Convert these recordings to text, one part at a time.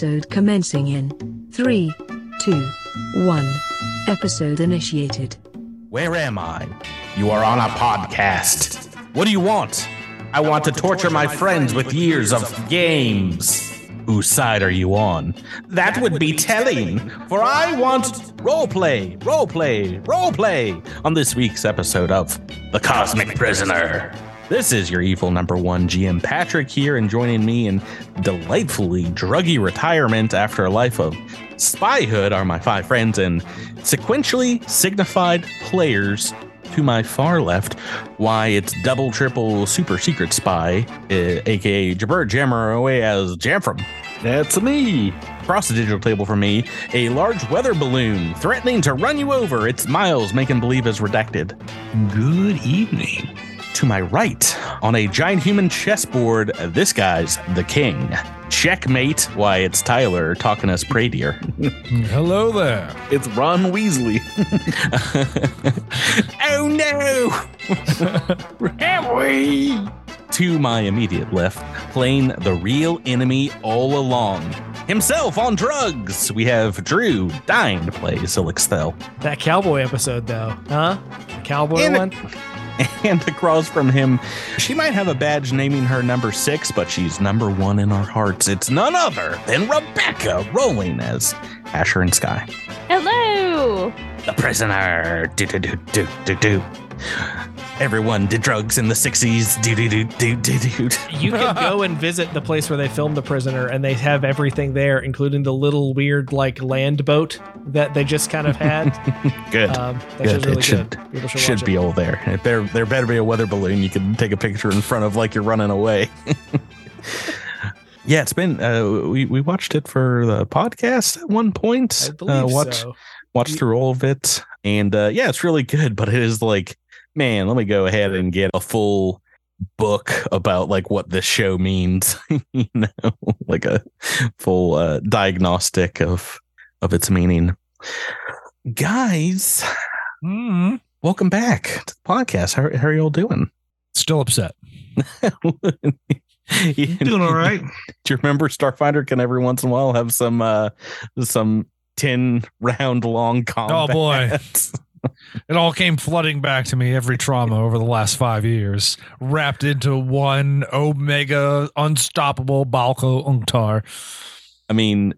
Episode commencing in 3, 2, 1. Episode initiated. Where am I? You are on a podcast. What do you want? I want to torture my friends with years of games. Whose side are you on? That would be telling, for I want roleplay, roleplay, roleplay on this week's episode of The Cosmic Prisoner. This is your evil number one GM Patrick here, and joining me in delightfully druggy retirement after a life of spyhood are my five friends and sequentially signified players to my far left. Why, it's double, triple, super secret spy, uh, aka Jabber Jammer away as Jamfram. That's me. Across the digital table from me, a large weather balloon threatening to run you over. It's Miles making believe is redacted. Good evening. To my right, on a giant human chessboard, this guy's the king. Checkmate. Why, it's Tyler talking us Pradier. Hello there. It's Ron Weasley. oh no! Have we? To my immediate left, playing the real enemy all along. Himself on drugs. We have Drew dying to play Silixthel. That cowboy episode, though, huh? The cowboy And- one. And across from him, she might have a badge naming her number six, but she's number one in our hearts. It's none other than Rebecca rolling as Asher and Sky. Hello. The prisoner. Do do do do do do. Everyone did drugs in the 60s. Do do do do do do. You can go and visit the place where they filmed The Prisoner, and they have everything there, including the little weird like land boat that they just kind of had. Good. Um, that Good. really it should, good. Should, should be it. all there. If there there better be a weather balloon you can take a picture in front of like you're running away. yeah, it's been uh, we we watched it for the podcast at one point. I believe uh, watch so. watched through all of it, and uh, yeah, it's really good. But it is like, man, let me go ahead and get a full book about like what this show means. you know, like a full uh, diagnostic of of its meaning. Guys, Mm, welcome back to the podcast. How, how are y'all doing? still upset. you, Doing all right. Do you remember Starfinder can every once in a while have some uh some 10 round long combat? Oh, boy. It all came flooding back to me every trauma over the last five years, wrapped into one omega unstoppable Balco Unctar. I mean,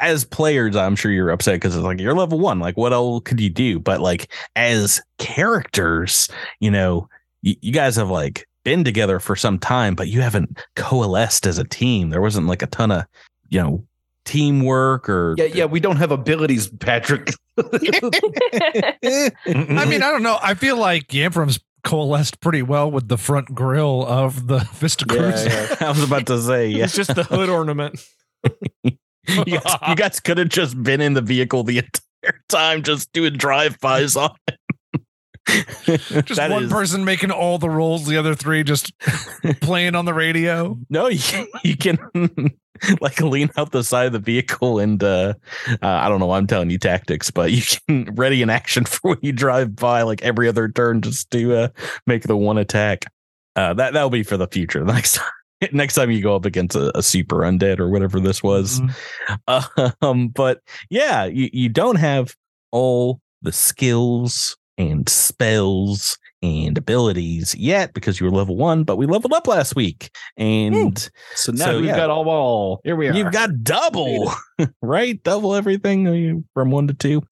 as players, I'm sure you're upset because it's like you're level one. Like, what else could you do? But like as characters, you know, you, you guys have like been together for some time, but you haven't coalesced as a team. There wasn't like a ton of, you know, teamwork or Yeah, yeah, we don't have abilities, Patrick. I mean, I don't know. I feel like Yamfram's coalesced pretty well with the front grill of the Vista Cruiser. I was about to say, yeah. It's just the hood ornament. you guys, you guys could have just been in the vehicle the entire time, just doing drive-bys on it. Just That one is- person making all the rolls, the other three just playing on the radio. No, you, you can like lean out the side of the vehicle and uh, uh I don't know. I'm telling you tactics, but you can ready in action for when you drive by like every other turn just to uh, make the one attack. Uh, that that'll be for the future. The next time, next time you go up against a, a super undead or whatever this was. Mhm. Um, but yeah, you, you don't have all the skills and spells and abilities yet because you were level one, but we leveled up last week. And So now So, we've yeah. got all all. Here we are. you've got double, right? Double everything uh, from one to two.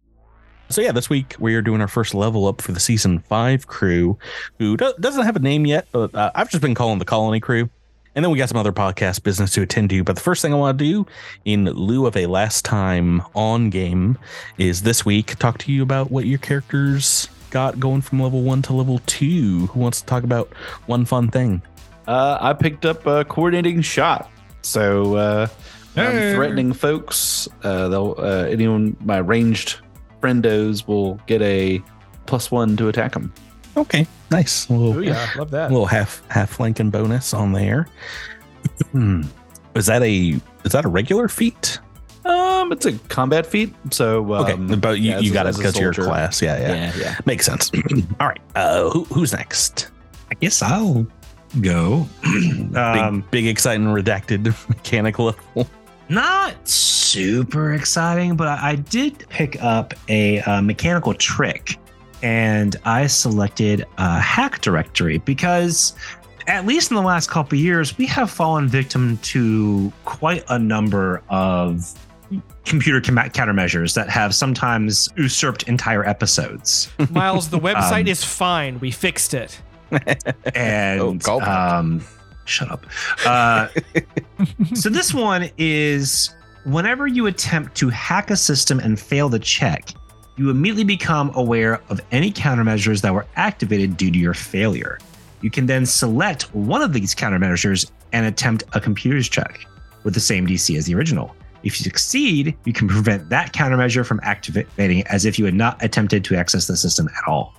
So yeah, this week we are doing our first level up for the season five crew, who do- doesn't have a name yet, but uh, I've just been calling the Colony crew. And then we got some other podcast business to attend to. But the first thing I want to do, in lieu of a last time on game, is this week talk to you about what your characters got going from level one to level two. Who wants to talk about one fun thing? Uh, I picked up a coordinating shot. So uh, Hey. I'm threatening folks. Uh, they'll uh, anyone my ranged friendos will get a plus one to attack them. Okay, nice. A little, Oh yeah, love a that. little half half flanking bonus on there. Hmm. that a is that a regular feat? Um, it's a combat feat. So um, Okay, but you, yeah, you got it as a because you're class. Yeah, yeah, Yeah, yeah. makes sense. All right, uh, who, who's next? I guess I'll go. um, big, big, exciting redacted mechanic level. not super exciting, but I I did pick up a uh, mechanical trick and I selected a hack directory because at least in the last couple of years, we have fallen victim to quite a number of computer com- countermeasures that have sometimes usurped entire episodes. Miles, the website Um, is fine. We fixed it. and Oh, callback. um, shut up. Uh, so this one is whenever you attempt to hack a system and fail the check, you immediately become aware of any countermeasures that were activated due to your failure. You can then select one of these countermeasures and attempt a computer's check with the same DC as the original. If you succeed, you can prevent that countermeasure from activating as if you had not attempted to access the system at all.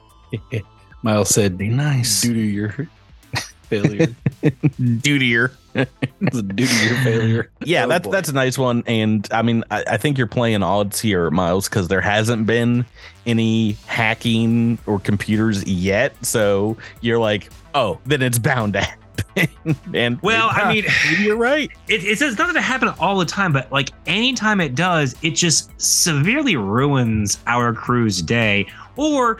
Miles said, Be nice. due to your failure. Dudier. due to your failure. Yeah, Oh, that's boy. that's a nice one. And I mean, I, I think you're playing odds here, Miles, because there hasn't been any hacking or computers yet. So you're like, oh, then it's bound to happen. and Well, I mean, maybe you're right. it, it says not that it happen all the time, but like anytime it does, it just severely ruins our crew's day or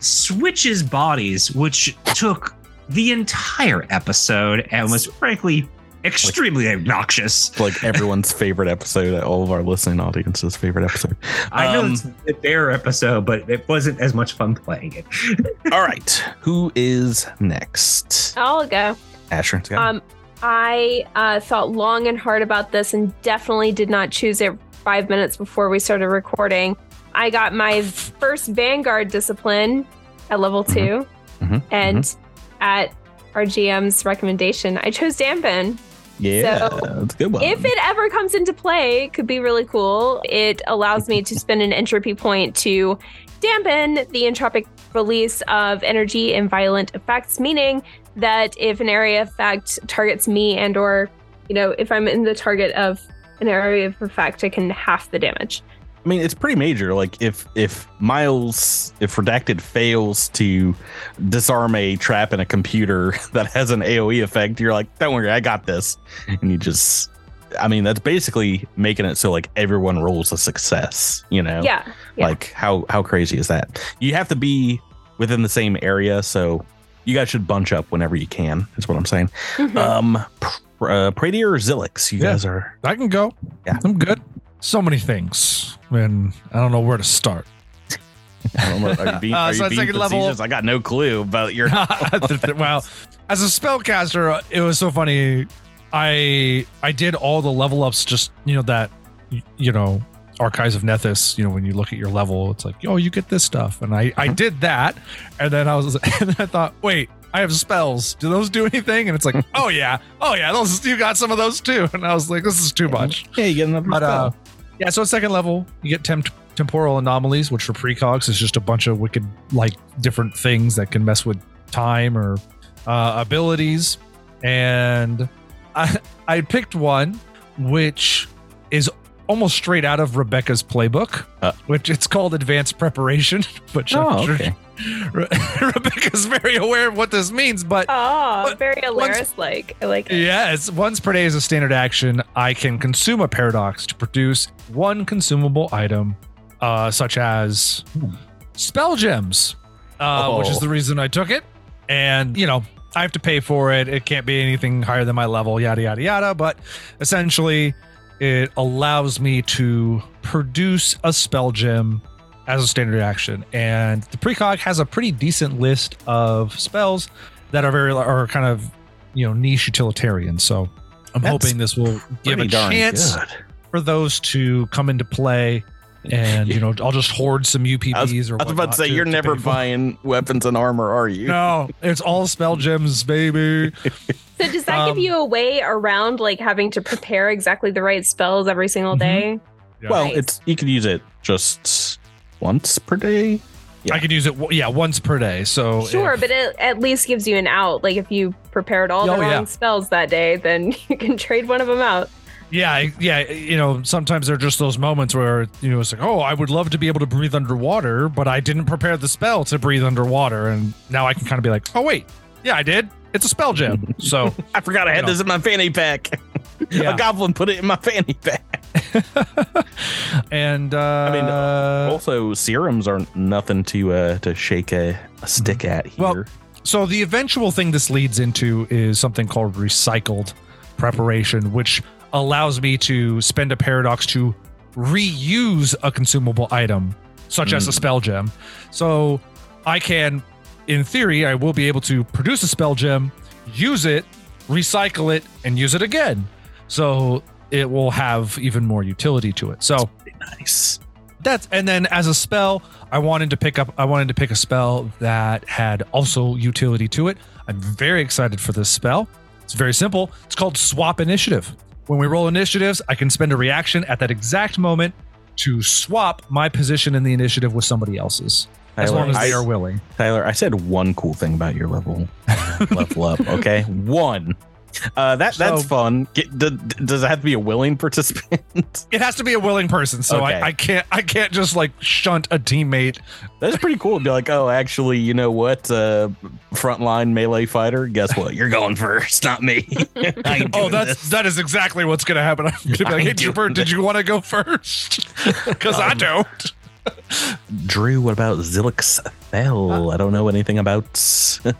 switches bodies, which took the entire episode and was frankly extremely obnoxious. Like everyone's favorite episode, all of our listening audience's favorite episode. I know Um, it's their episode, but it wasn't as much fun playing it. All right, who is next? I'll go. Asher. Um, I uh, thought long and hard about this and definitely did not choose it five minutes before we started recording. I got my first Vanguard discipline at level 2 Mhm. and at our GM's recommendation, I chose Dampen. yeah, so, that's a good one. If it ever comes into play, it could be really cool. It allows me to spend an entropy point to dampen the entropic release of energy and violent effects, meaning that if an area effect targets me and or you know, if I'm in the target of an area of effect, I can half the damage. I mean, it's pretty major. Like if if Miles, if Redacted fails to disarm a trap in a computer that has an AOE effect, you're like, don't worry, I got this, and you just. I mean, that's basically making it so like everyone rolls a success. You know, Yeah. yeah. like how how crazy is that? You have to be within the same area, so you guys should bunch up whenever you can. Is what I'm saying. Mhm. Um, pr- uh, Pradier or Zilix, you Yeah. guys are I can go. Yeah. I'm good. So many things. And I don't know where to start. I don't know. Are you being, Uh, are so you being second level- I got no clue about your. well, as a spellcaster, it was so funny. I I did all the level ups, just you know that you know archives of Nethys. You know when you look at your level, it's like oh you get this stuff, and I I did that, and then I was and then I thought wait. I have spells. Do those do anything? And it's like, oh yeah, oh yeah, those you got some of those too. And I was like, this is too much. Yeah, you get another But uh, yeah, so at second level, you get temp- temporal anomalies, which for precogs is just a bunch of wicked, like different things that can mess with time or uh, abilities. And I I picked one which is almost straight out of Rebecca's playbook, Uh. which it's called advanced preparation. Which I'm Oh, sure okay. Re- Rebecca's very aware of what this means, but Oh, But very once- Alaris like. I like it. Yes, once per day is a standard action. I can consume a paradox to produce one consumable item, uh, such as spell gems, uh, which is Oh. the reason I took it. And you know, I have to pay for it. It can't be anything higher than my level. Yada yada yada. But essentially, it allows me to produce a spell gem as a standard action. And the precog has a pretty decent list of spells that are very are kind of you know niche utilitarian. So I'm That's hoping this will give a chance good. for those to come into play. And you know, I'll just hoard some UPBs I was, or. I was about to say, you're to never pay for. buying weapons and armor, are you? No, it's all spell gems, baby. So does that Um, give you a way around like having to prepare exactly the right spells every single Mhm. day? Well, Nice. it's you can use it just once per day. Yeah. I could use it, yeah, once per day. So Sure, if- but it at least gives you an out. Like if you prepared all the Oh, wrong yeah. spells that day, then you can trade one of them out. Yeah, yeah. You know, sometimes there are just those moments where you know it's like, oh, I would love to be able to breathe underwater, but I didn't prepare the spell to breathe underwater, and now I can kind of be like, oh wait, yeah, I did. It's a spell gem. So I forgot I had You know. this in my fanny pack. Yeah. A goblin put it in my fanny pack. and uh, I mean, uh, also serums are nothing to uh, to shake a, a stick at here. Well, so the eventual thing this leads into is something called recycled preparation, which allows me to spend a paradox to reuse a consumable item, such as a mm. spell gem. So I can, in theory, I will be able to produce a spell gem, use it, recycle it, and use it again. So it will have even more utility to it. So nice. that's and then as a spell, I wanted to pick up I wanted to pick a spell that had also utility to it. I'm very excited for this spell. It's very simple. It's called Swap Initiative. When we roll initiatives, I can spend a reaction at that exact moment to swap my position in the initiative with somebody else's. As Tyler, long as they I- are willing. Tyler, I said one cool thing about your level level up. Okay, one. Uh, that that's So- fun. Get, d- d- does it have to be a willing participant? It has to be a willing person, so Okay. I, I can't I can't just like shunt a teammate. That's pretty cool. to Be like, oh, actually, you know what? Uh, frontline melee fighter. Guess what? You're going first, not me. Oh, that's this. that is exactly what's gonna happen. I'm gonna be like, hey Trooper, did you want to go first? Because I don't. Drew. What about Zilix Thel? I don't know anything about uh,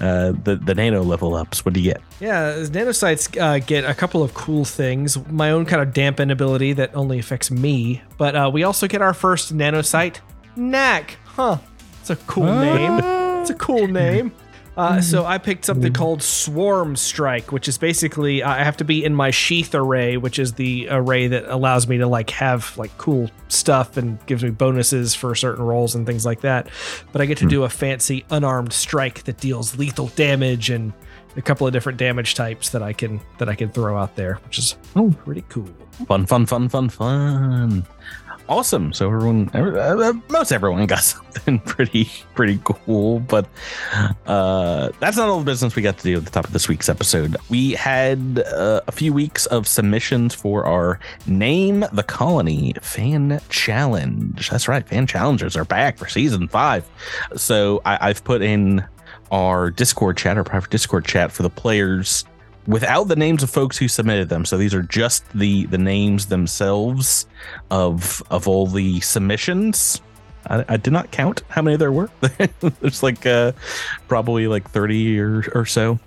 the the nano level ups. What do you get? Yeah, nanocytes uh, get a couple of cool things. My own kind of dampen ability that only affects me, but uh, we also get our first nanocyte, Knack. Huh? It's a cool name. It's a cool name. Uh, hmm. so I picked something called Swarm Strike, which is basically uh, I have to be in my sheath array, which is the array that allows me to like have like cool stuff and gives me bonuses for certain rolls and things like that. But I get to hmm. do a fancy unarmed strike that deals lethal damage and a couple of different damage types that I can that I can throw out there, which is Oh. pretty cool. Fun, fun, fun, fun, fun. Awesome. So everyone, every- uh, most everyone got something pretty, pretty cool. But uh, that's not all the business we got to do at the top of this week's episode. We had uh, a few weeks of submissions for our Name the Colony fan challenge. That's right, fan challengers are back for season five. So I, I've put in our Discord chat, our private Discord chat for the players without the names of folks who submitted them. So these are just the the names themselves of of all the submissions. I, I did not count how many there were. There's like uh, probably like thirty or or so.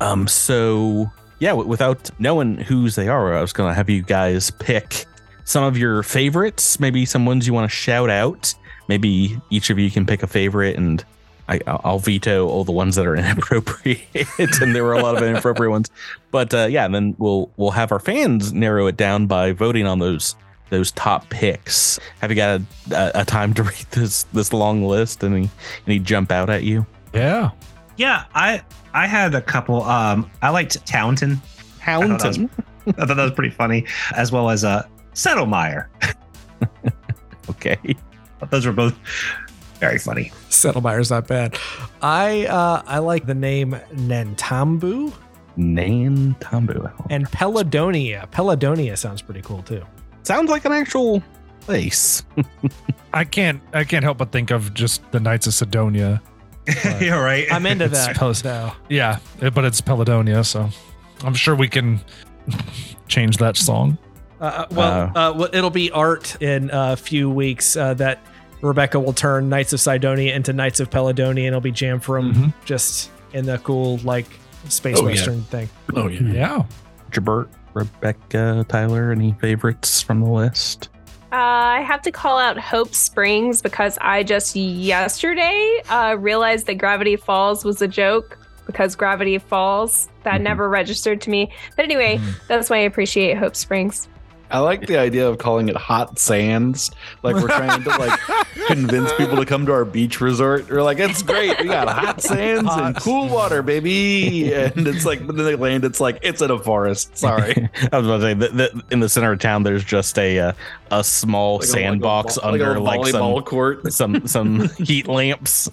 Um. So yeah, without knowing whose they are, I was gonna have you guys pick some of your favorites. Maybe some ones you want to shout out. Maybe each of you can pick a favorite and. I, I'll veto all the ones that are inappropriate, and there were a lot of inappropriate ones. But uh, yeah, and then we'll we'll have our fans narrow it down by voting on those those top picks. Have you got a, a, a time to read this this long list? Any any jump out at you? Yeah. Yeah, I I had a couple. Um, I liked Taunton. Houndton. I thought that was pretty funny, as well as uh, Settlemeyer. Okay. Those were both very funny. Settlemeyer's not bad. I uh, I like the name Nantambu Nan Tambu. and Peladonia. Peladonia sounds pretty cool too. Sounds like an actual place. I can't I can't help but think of just the Knights of Sidonia. You're right. I'm into It's that. Pel- though. Yeah, it- but it's Peladonia, so I'm sure we can change that song. Uh, well, uh, well, it'll be art in a few weeks uh, that Rebecca will turn Knights of Sidonia into Knights of Peladonia, and it'll be Jamfram Mhm. just in the cool like space Oh, yeah. western thing. Oh yeah. Yeah. Jabert, Rebecca, Tyler. Any favorites from the list? Uh, I have to call out Hope Springs because I just yesterday uh, realized that Gravity Falls was a joke because Gravity Falls that Mhm. never registered to me. But anyway, that's why I appreciate Hope Springs. I like the idea of calling it hot sands. Like we're trying to like convince people to come to our beach resort. We're like, it's great. We got hot sands and cool water, baby. And it's like, but then they land. It's like it's in a forest. Sorry, I was about to say that, that in the center of town, there's just a uh, a small Like a- sandbox like a, under like, like, a volleyball some court. some some heat lamps.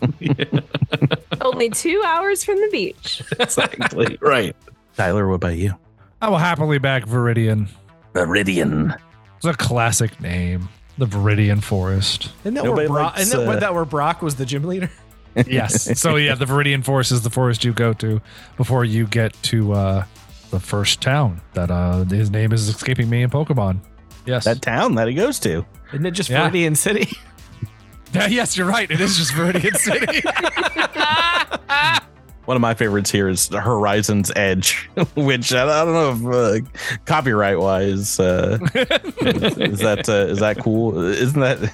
Only two hours from the beach. exactly right. Tyler, what about you? I will happily back Viridian. Viridian. It's a classic name. The Viridian Forest. Isn't that, Nobody where Brock, likes, isn't that, where, uh, that where Brock was the gym leader? Yes. so yeah, the Viridian Forest is the forest you go to before you get to uh the first town that uh his name is escaping me in Pokemon. Yes. That town that he goes to. Isn't it just Yeah. Viridian City? Yeah, yes, you're right. It is just Viridian City. One of my favorites here is Horizon's Edge, which I don't know if uh, copyright wise uh, is that uh, is that cool? Isn't that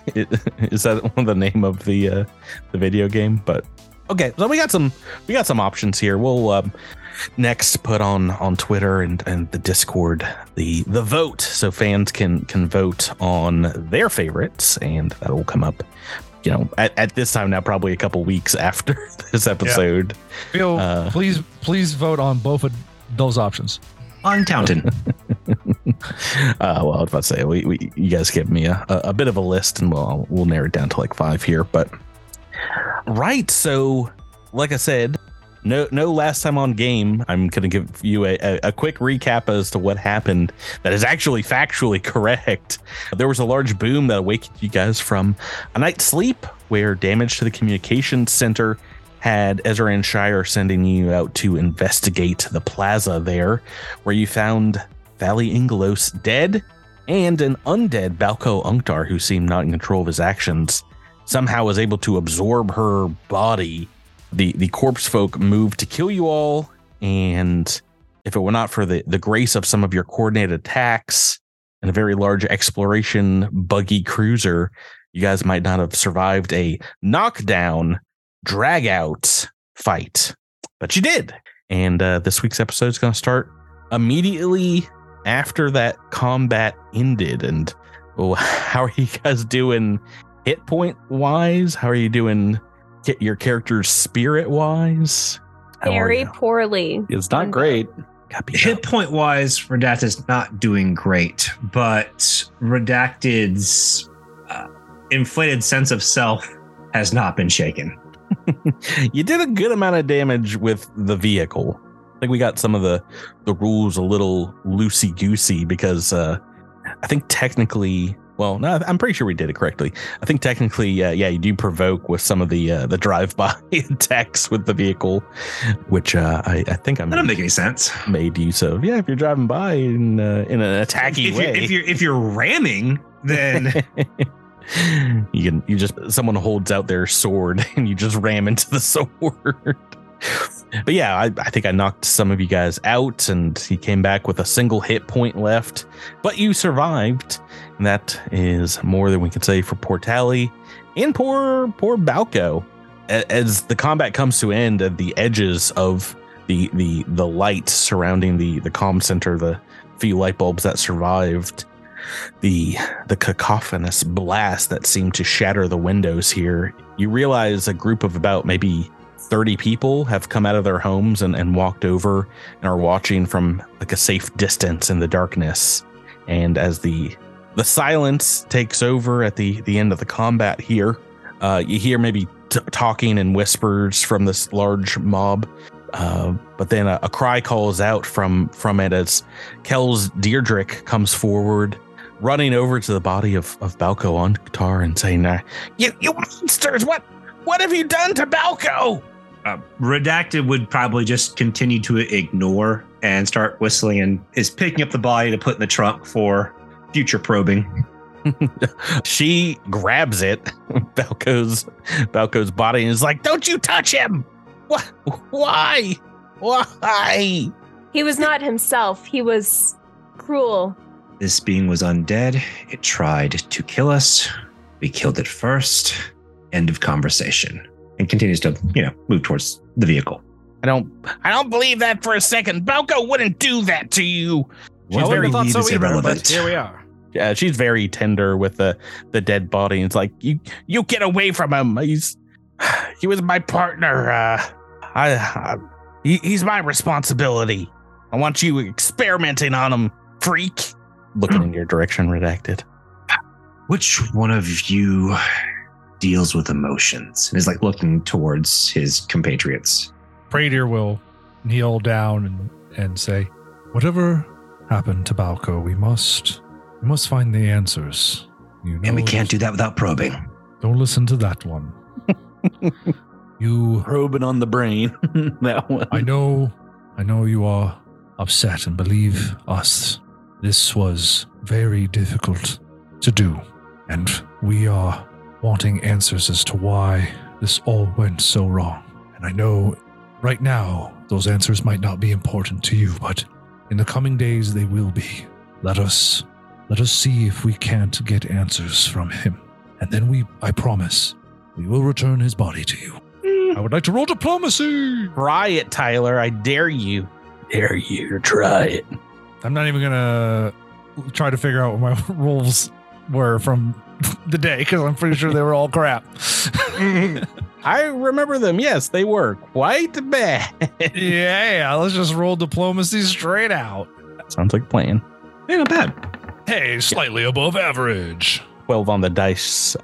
is that one of the name of the uh, the video game? But okay, so we got some we got some options here. We'll um, next put on on Twitter and and the Discord the the vote so fans can can vote on their favorites, and that will come up. You know, at, at this time now, probably a couple weeks after this episode. Phil, Uh. please please vote on both of those options. On Taunton. Uh, well, I was about to say, we, we you guys give me a, a, a bit of a list, and we'll we'll narrow it down to like five here. But right, so like I said, no no last time on game. I'm gonna give you a, a, a quick recap as to what happened. That is actually factually correct. There was a large boom that awakened you guys from a night's sleep, where damage to the communications center had Ezra and Shire sending you out to investigate the plaza there, where you found Valley Ingelos dead and an undead Balco Unctar who seemed not in control of his actions somehow was able to absorb her body. The the corpse folk moved to kill you all, and if it were not for the, the grace of some of your coordinated attacks and a very large exploration buggy cruiser, you guys might not have survived a knockdown, drag out fight. But you did. And uh, this week's episode is going to start immediately after that combat ended. And oh, how are you guys doing hit point wise? How are you doing your character's spirit wise? Very poorly. It's not great. Hit point wise, Redacted is not doing great, but Redacted's uh, inflated sense of self has not been shaken. you did a good amount of damage with the vehicle. I think we got some of the the rules a little loosey goosey because uh, I think technically, well, no, I'm pretty sure we did it correctly. I think technically, uh, yeah, you do provoke with some of the uh, the drive by attacks with the vehicle, which uh, I, I think I'm. That doesn't make any sense. made use of. Yeah, if you're driving by in uh, in an attacking If way, you're, if you're if you're ramming, then you can you just someone holds out their sword and you just ram into the sword. But yeah, I, I think I knocked some of you guys out, and he came back with a single hit point left. But you survived, and that is more than we can say for poor Tally and poor poor Balco. As the combat comes to end at the edges of the the the light surrounding the the comm center, the few light bulbs that survived, the the cacophonous blast that seemed to shatter the windows here, you realize a group of about maybe 30 people have come out of their homes and, and walked over and are watching from like a safe distance in the darkness. And as the the silence takes over at the the end of the combat here, uh, you hear maybe t- talking in whispers from this large mob. Uh, but then a, a cry calls out from from it as Kel's Deirdrick comes forward running over to the body of, of Balco Unctar and saying, uh, "You, you monsters! What, what have you done to Balco?" Uh, Redacted would probably just continue to ignore and start whistling and is picking up the body to put in the trunk for future probing. she grabs it, Balco's Balco's body, and is like, "Don't you touch him! What? Why? Why?" He was not himself. He was cruel. This being was undead. It tried to kill us. We killed it first. End of conversation. And continues to, you know, move towards the vehicle. I don't, I don't believe that for a second. Balco wouldn't do that to you. She's Well, very I thought so either, irrelevant. but here we are. Yeah, she's very tender with the the dead body. It's like you you get away from him. He's he was my partner. Uh, I, I he, he's my responsibility. I want you experimenting on him, freak. Looking in your direction, redacted. Which one of you deals with emotions? And is like looking towards his compatriots. Pradier will kneel down and, and say, Whatever happened to Balco, we must we must find the answers. You know, And we can't do that without probing. Don't listen to that one. you Probing on the brain. that one. I know I know you are upset, and believe us, this was very difficult to do. And we are wanting answers as to why this all went so wrong. And I know right now those answers might not be important to you, but in the coming days they will be. Let us let us see if we can't get answers from him. And then we I promise we will return his body to you. I would like to roll diplomacy. Try it, Tyler. I dare you. Dare you to try it. I'm not even gonna try to figure out what my rolls were from the day because I'm pretty sure they were all crap. I remember them. Yes, they were quite bad. yeah, let's just roll diplomacy straight out. Sounds like a plan. Not bad. Hey, slightly above average. 12 on the dice.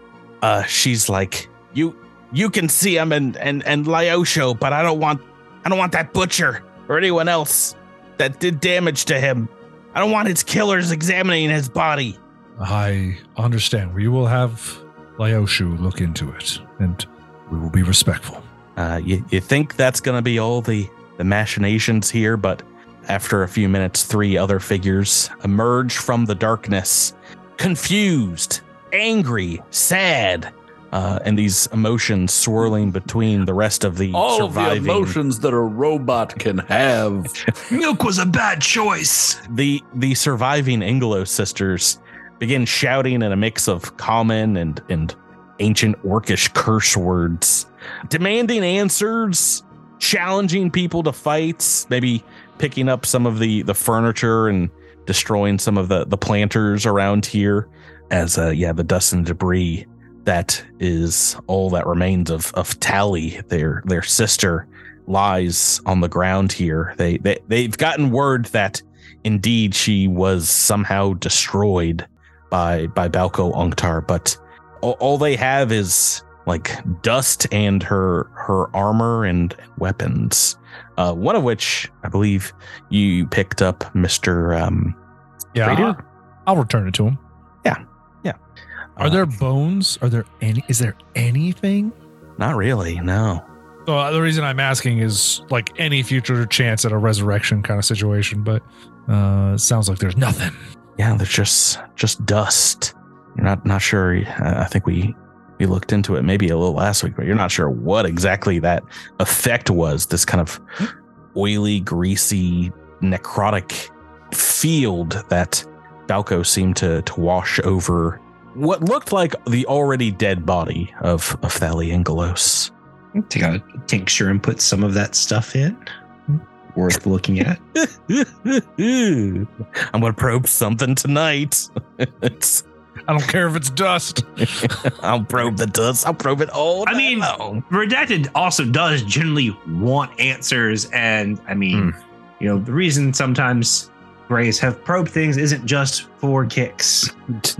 Uh, she's like, you you can see him and and and Lyosho, but I don't want I don't want that butcher or anyone else that did damage to him. I don't want his killers examining his body. I understand. We will have Lyoshu look into it, and we will be respectful. Uh, you, you think that's going to be all the, the machinations here, but after a few minutes, three other figures emerge from the darkness, confused, angry, sad, uh, and these emotions swirling between the rest of the All of the emotions that a robot can have. Milk was a bad choice. the the surviving Inglo sisters begin shouting in a mix of common and and ancient orcish curse words, demanding answers, challenging people to fights, maybe picking up some of the the furniture and destroying some of the the planters around here as uh yeah the dust and debris that is all that remains of of Tally their their sister lies on the ground here. They they they've gotten word that indeed she was somehow destroyed by by Balco Unctar, but all, all they have is like dust and her her armor and weapons. Uh, one of which I believe you picked up, Mister. Um, Yeah, Raider? I'll, return it to him. Yeah, yeah. Are uh, there bones? Are there any? Is there anything? Not really. No. Well, the reason I'm asking is like any future chance at a resurrection kind of situation, but uh, it sounds like there's nothing. Yeah, there's just just dust. You're not not sure. I I think we we looked into it maybe a little last week, but you're not sure what exactly that effect was. This kind of oily, greasy, necrotic field that Balco seemed to to wash over what looked like the already dead body of of Thali Angelos. Take out a tincture and put some of that stuff in. Worth looking at. I'm gonna probe something tonight. I don't care if it's dust. I'll probe the dust. I'll probe it all. I mean- long. Redacted also does generally want answers, and I mean, hmm. you know, the reason sometimes Grays have probed things isn't just for kicks.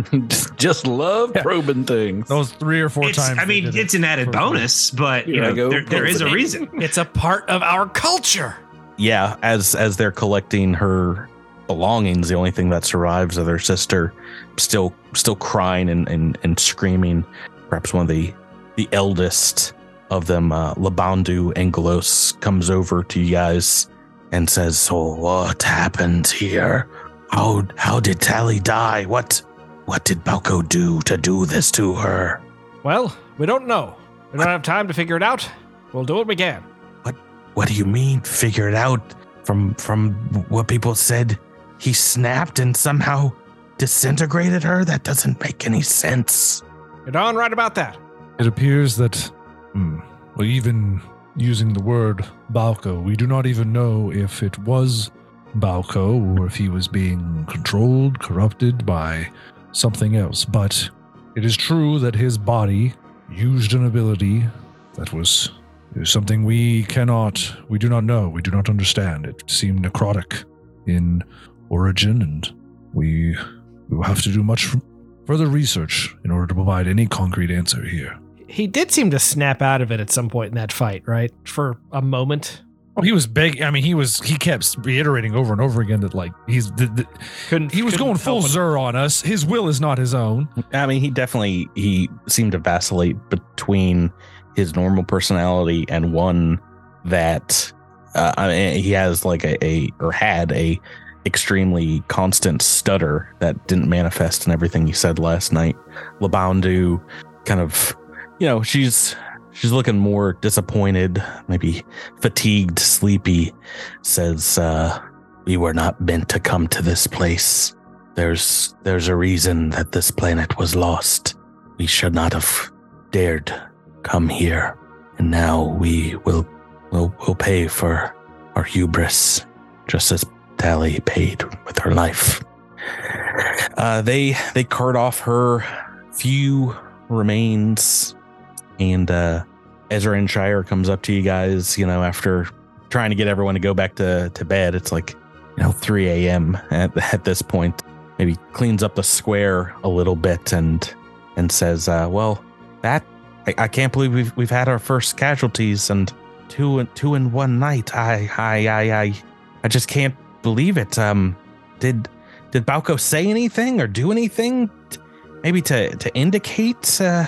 Just love Yeah. probing things. Those three or four It's, times. I mean, did it. it's an added for- bonus, but you Here know, there, there is a reason. It's a part of our culture. Yeah, as as they're collecting her belongings, the only thing that survives of their sister, still still crying and and, and screaming. Perhaps one of the the eldest of them, uh, Labandu Angelos, comes over to you guys and says, "So what happened here? How how did Tally die? What what did Balco do to do this to her?" Well, we don't know. We don't have time to figure it out. We'll do what we can. What do you mean? Figure it out from from what people said. He snapped and somehow disintegrated her. That doesn't make any sense. You're darn right about that. It appears that, hmm, well, even using the word Balco, we do not even know if it was Balco or if he was being controlled, corrupted by something else. But it is true that his body used an ability that was is something we cannot, we do not know, we do not understand. It seemed necrotic in origin, and we, we will have to do much further research in order to provide any concrete answer here. He did seem to snap out of it at some point in that fight, right? For a moment. Oh, he was big. I mean, he was. He kept reiterating over and over again that like he's. The, the, Couldn't he was couldn't going full help it. Zer on us. His will is not his own. I mean, he definitely he seemed to vacillate between his normal personality and one that uh, I mean, he has like a, a or had a extremely constant stutter that didn't manifest in everything he said last night. Labandu kind of, you know, she's she's looking more disappointed, maybe fatigued, sleepy. Says, uh, "We were not meant to come to this place. There's there's a reason that this planet was lost. We should not have dared come here, and now we will will will pay for our hubris, just as Tally paid with her life." Uh, they they cart off her few remains, and uh, Ezra and Shire comes up to you guys. You know, after trying to get everyone to go back to to bed, it's like you know 3 a.m. at at this point. Maybe cleans up the square a little bit and and says, uh, "Well, that I, I can't believe we've we've had our first casualties and two and two in one night. I I I I I just can't believe it. Um, did did Balco say anything or do anything? t- Maybe to to indicate uh,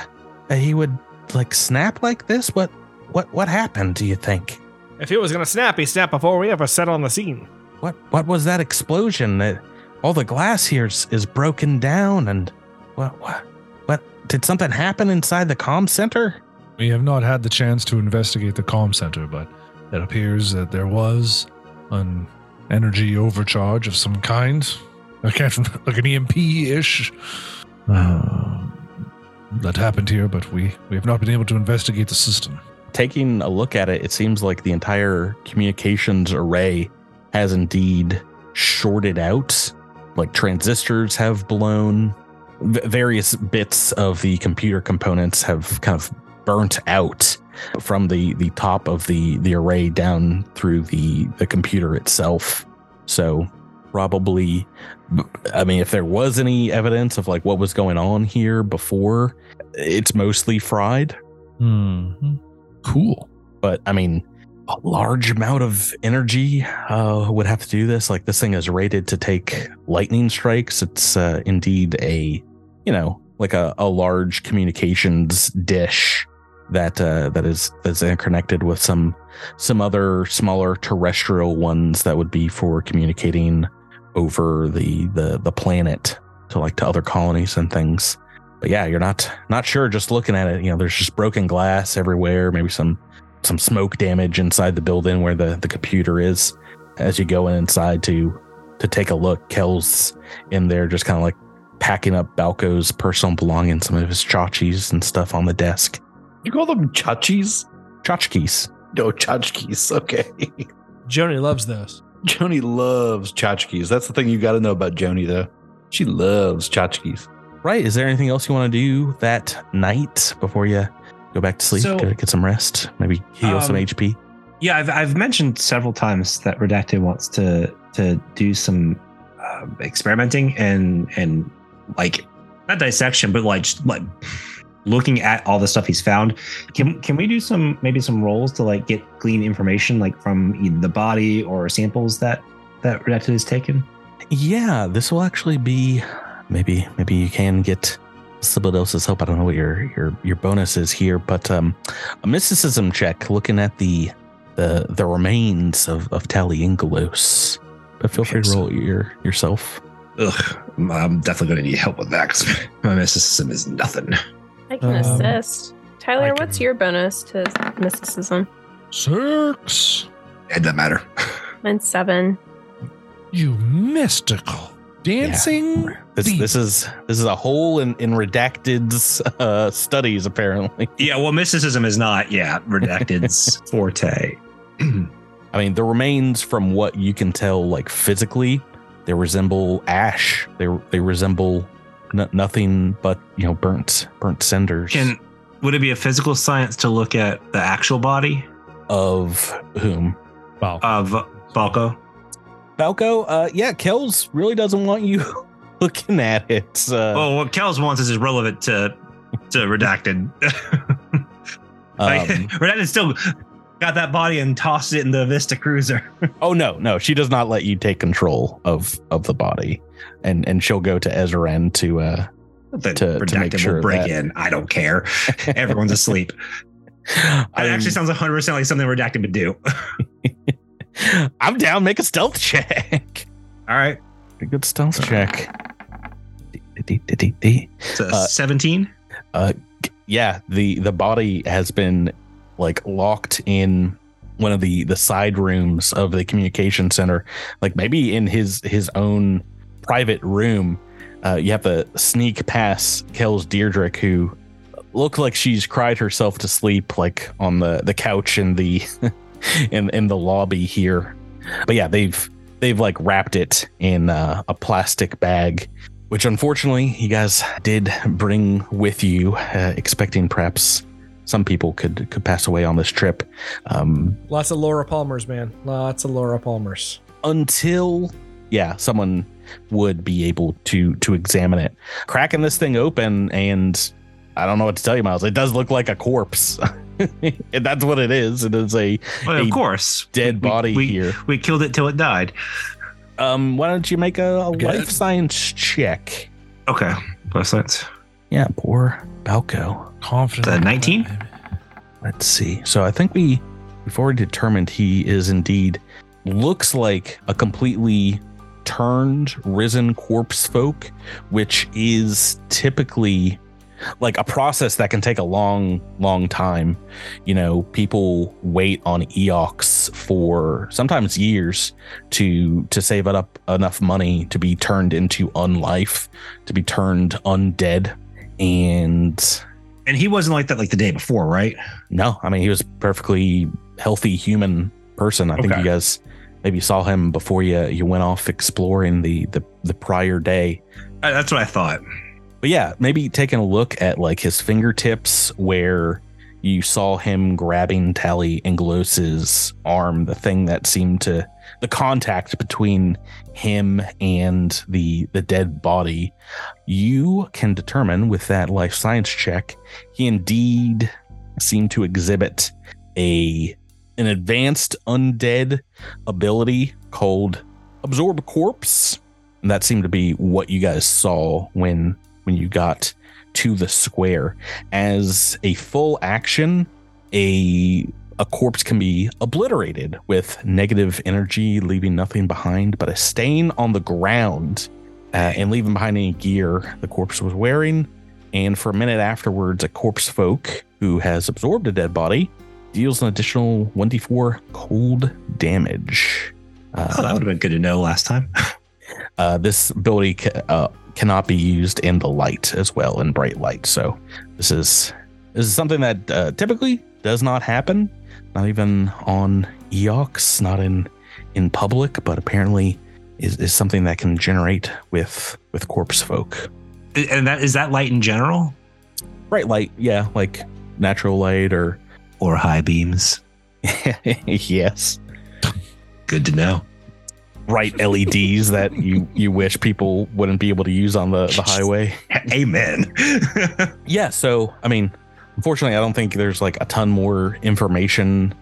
that he would like snap like this? What what what happened? Do you think? If he was gonna snap, he snapped before we ever set on the scene. What what was that explosion? That all the glass here is, is broken down and what what what did something happen inside the comm center? We have not had the chance to investigate the comm center, but it appears that there was an energy overcharge of some kind. I can't like an EMP ish. Uh, that happened here, but we, we have not been able to investigate the system. Taking a look at it, it seems like the entire communications array has indeed shorted out. Like transistors have blown, v- various bits of the computer components have kind of burnt out from the the top of the the array down through the the computer itself. So probably I mean if there was any evidence of like what was going on here before, it's mostly fried Hmm. Cool. but I mean, a large amount of energy uh, would have to do this. Like this thing is rated to take lightning strikes. It's uh, indeed a, you know, like a, a large communications dish that uh, that is that's connected with some some other smaller terrestrial ones that would be for communicating over the the the planet to like to other colonies and things. But yeah, you're not not sure just looking at it. You know, there's just broken glass everywhere. Maybe some some smoke damage inside the building where the, the computer is. As you go inside to to take a look, Kel's in there just kind of like packing up Balco's personal belongings, some of his tchotchkes and stuff on the desk. You call them chachis? Tchotchkes. No, tchotchkes. Okay. Joni loves those. Joni loves tchotchkes. That's the thing you got to know about Joni, though. She loves tchotchkes. Right. Is there anything else you want to do that night before you go back to sleep? So- get, get some rest, maybe heal some Um, HP. Yeah, I've, I've mentioned several times that Redacted wants to to do some uh, experimenting and and like not dissection, but like just like looking at all the stuff he's found. Can can we do some maybe some rolls to like get glean information like from either the body or samples that that Redacted has taken? Yeah, this will actually be maybe maybe you can get Sibyldos's help. I don't know what your your your bonus is here, but um a mysticism check looking at the the the remains of of Tally Ingalos. But feel free to roll your yourself. Ugh, I'm definitely going to need help with that because my mysticism is nothing. I can Um, assist. Tyler, I what's your bonus to mysticism? Six. It doesn't matter. Mine's seven. You mystical. Dancing. This this is this is a hole in in redacted's uh, studies apparently. Yeah, well, mysticism is not, yeah, Redacted's forte. I mean, the remains from what you can tell, like physically, they resemble ash. They they resemble n- nothing but you know burnt burnt cinders. Can would it be a physical science to look at the actual body of whom? Wow. of Balco? Balco. Uh, yeah, Kells really doesn't want you looking at it. Uh, well, what Kells wants is irrelevant to to Redacted. like, um, Redacted still got that body and tossed it in the Vista Cruiser. oh no, no, she does not let you take control of of the body, and and she'll go to Ezran to uh The To- to make sure will break that- in. I don't care. Everyone's asleep. It I'm- actually sounds 100 percent like something Redacted would do. I'm down. Make a stealth check. All right. A good stealth check. D-d-d-d-d. So Uh, 17. yeah the the body has been like locked in one of the the side rooms of the communication center. Like maybe in his his own private room uh you have to sneak past kel's deirdrick who looked like she's cried herself to sleep like on the the couch in the in in the lobby here. But yeah they've they've like wrapped it in uh, a plastic bag which unfortunately you guys did bring with you, uh, expecting perhaps some people could could pass away on this trip. Um, Lots of Laura Palmers, man. Lots of Laura Palmers. until yeah, someone would be able to to examine it, cracking this thing open, and I don't know what to tell you, Miles. It does look like a corpse. and that's what it is. It is a Well, a of course. dead body we, here. We killed it till it died. Um, why don't you make a, a life science check? Okay. life science. Yeah, poor Balco. Confident. The 19? Let's see. So I think we we've already determined he is indeed looks like a completely turned risen corpse folk, which is typically like a process that can take a long, long time. You know, people wait on Eox for sometimes years to to save up enough money to be turned into unlife, to be turned undead. And and he wasn't like that like the day before, right? no, I mean he was perfectly healthy human person. I think you guys maybe saw him before you you went off exploring the the, the prior day. Uh, That's what I thought. But yeah, maybe taking a look at like his fingertips where you saw him grabbing Tally Inglos's arm, the thing that seemed to the contact between him and the the dead body. You can determine with that life science check, he indeed seemed to exhibit a an advanced undead ability called absorb corpse. And that seemed to be what you guys saw when when you got to the square. As a full action, a a corpse can be obliterated with negative energy, leaving nothing behind but a stain on the ground uh, and leaving behind any gear the corpse was wearing. And for a minute afterwards, a corpse folk who has absorbed a dead body deals an additional 1d4 cold damage. Uh, Oh, that would have been good to know last time. uh, this ability ca- uh, cannot be used in the light as well in bright light. So this is this is something that uh, typically does not happen, not even on Eox, not in in public, but apparently is, is something that can generate with with corpse folk. And that is that light in general Bright light, yeah, like natural light or or high beams? yes, Good to know. bright LEDs that you you wish people wouldn't be able to use on the the highway. Amen. yeah so i mean unfortunately i don't think there's like a ton more information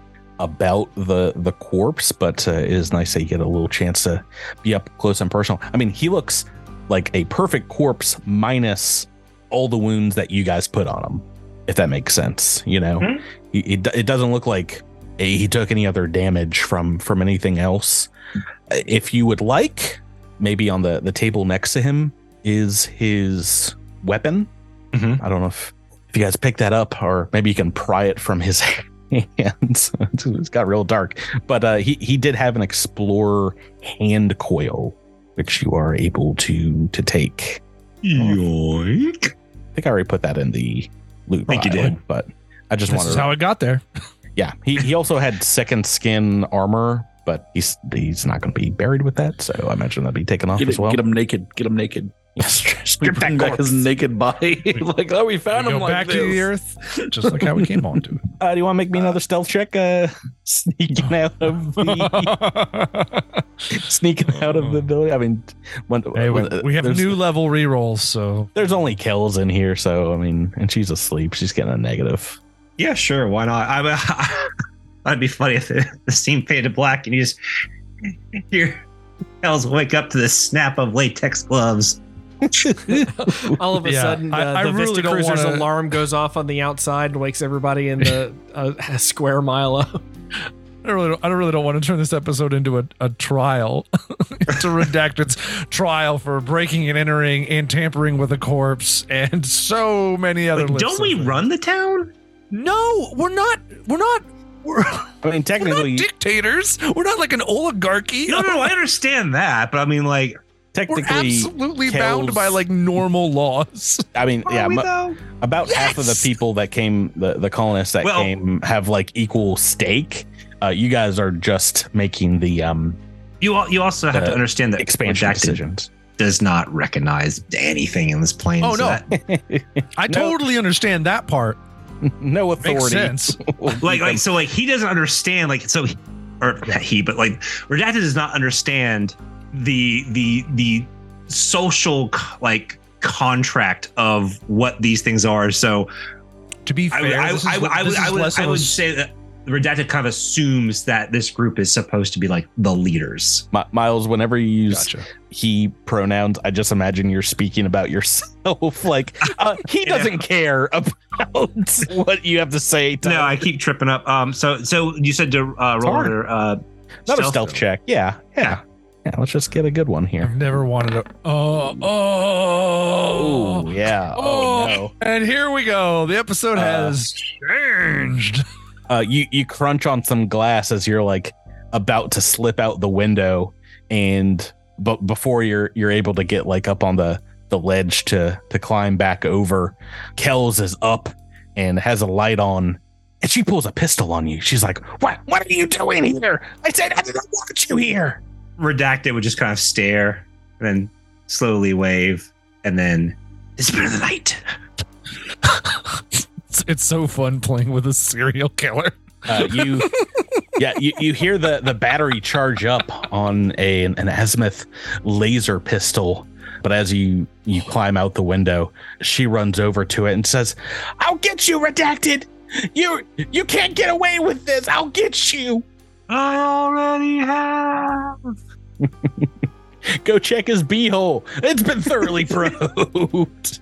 about the the corpse but uh, it is nice that you get a little chance to be up close and personal. I mean he looks like a perfect corpse minus all the wounds that you guys put on him if that makes sense you know? Mhm. he, it, it doesn't look like a, he took any other damage from from anything else. If you would like maybe on the the table next to him is his weapon. Mhm. I don't know if, if you guys pick that up or maybe you can pry it from his hands. it's got real dark. But uh, he, he did have an explorer hand coil, which you are able to to take. Yoink. I think I already put that in the loot. Think you did. But I just This wanted is to how it got there. Yeah. He he also had second skin armor, but he's he's not gonna be buried with that. So I imagine that'll be taken off Get, as it, well. get him naked. Get him naked. Yes. We Strip bring that back his naked body. like, oh, we found We him go like back this. to the earth, just like how we came onto it. Uh, do you want to make me another stealth check? Uh, sneaking out of the sneaking out of the building. I mean, when, hey, we, when- we have new level rerolls, so There's only kills in here, so I mean, and she's asleep. She's getting a negative. Yeah, sure. Why not? I, that'd be funny if the, the scene faded black and you just hear Hells wake up to the snap of latex gloves. All of a Yeah, sudden, uh, I- I the really Vista don't Cruiser's wanna- alarm goes off on the outside and wakes everybody in the uh, a square mile up. I don't really, don't, I don't really don't want to turn this episode into a, a trial, to redacted's trial for breaking and entering and tampering with a corpse and so many other. Like, don't we things. run the town? No, we're not. We're not. We're, I mean, we're not technically, dictators. We're not like an oligarchy. No, no, I understand that, but I mean, like, We're technically, absolutely Kells- bound by like normal laws. I mean, are yeah, we mo- though? about half of the people that came, the, the colonists that Well- came, have like equal stake. Uh, you guys are just making the um, You al- you also have to understand that expansion Redacted decisions. does not recognize anything in this plane. Oh, so no. that- I No. totally understand that part. no Makes authority. sense. like like so like he doesn't understand like so he- or not he but like redacted does not understand the the the social like contract of what these things are so To be fair, i, this is I, would- I would i would, I would say that redacted kind of assumes that this group is supposed to be like the leaders Mi- Miles, whenever you use Gotcha. he pronouns, I just imagine you're speaking about yourself. Like uh, he doesn't care about what you have to say. To no i keep tripping up um so so you said to uh roll hard. another uh Another stealth check. Yeah, yeah, yeah. Yeah, let's just get a good one here. I've never wanted to. Oh, oh, Oh yeah. Oh, Oh. no. And here we go. The episode Uh, has changed. Uh, you you crunch on some glass as you're like about to slip out the window, and but before you're you're able to get like up on the the ledge to to climb back over, Kells is up and has a light on. And she pulls a pistol on you. She's like, "What? What are you doing here?" I said, "I didn't want you here." Redacted would just kind of stare and then slowly wave and then disappear in the night It's, it's so fun playing with a serial killer. Uh, you, yeah, you, you hear the the battery charge up on a an azimuth laser pistol, but as you you climb out the window, she runs over to it and says, "I'll get you, redacted. You you can't get away with this. I'll get you. i already have Go check his beehole. It's been thoroughly probed.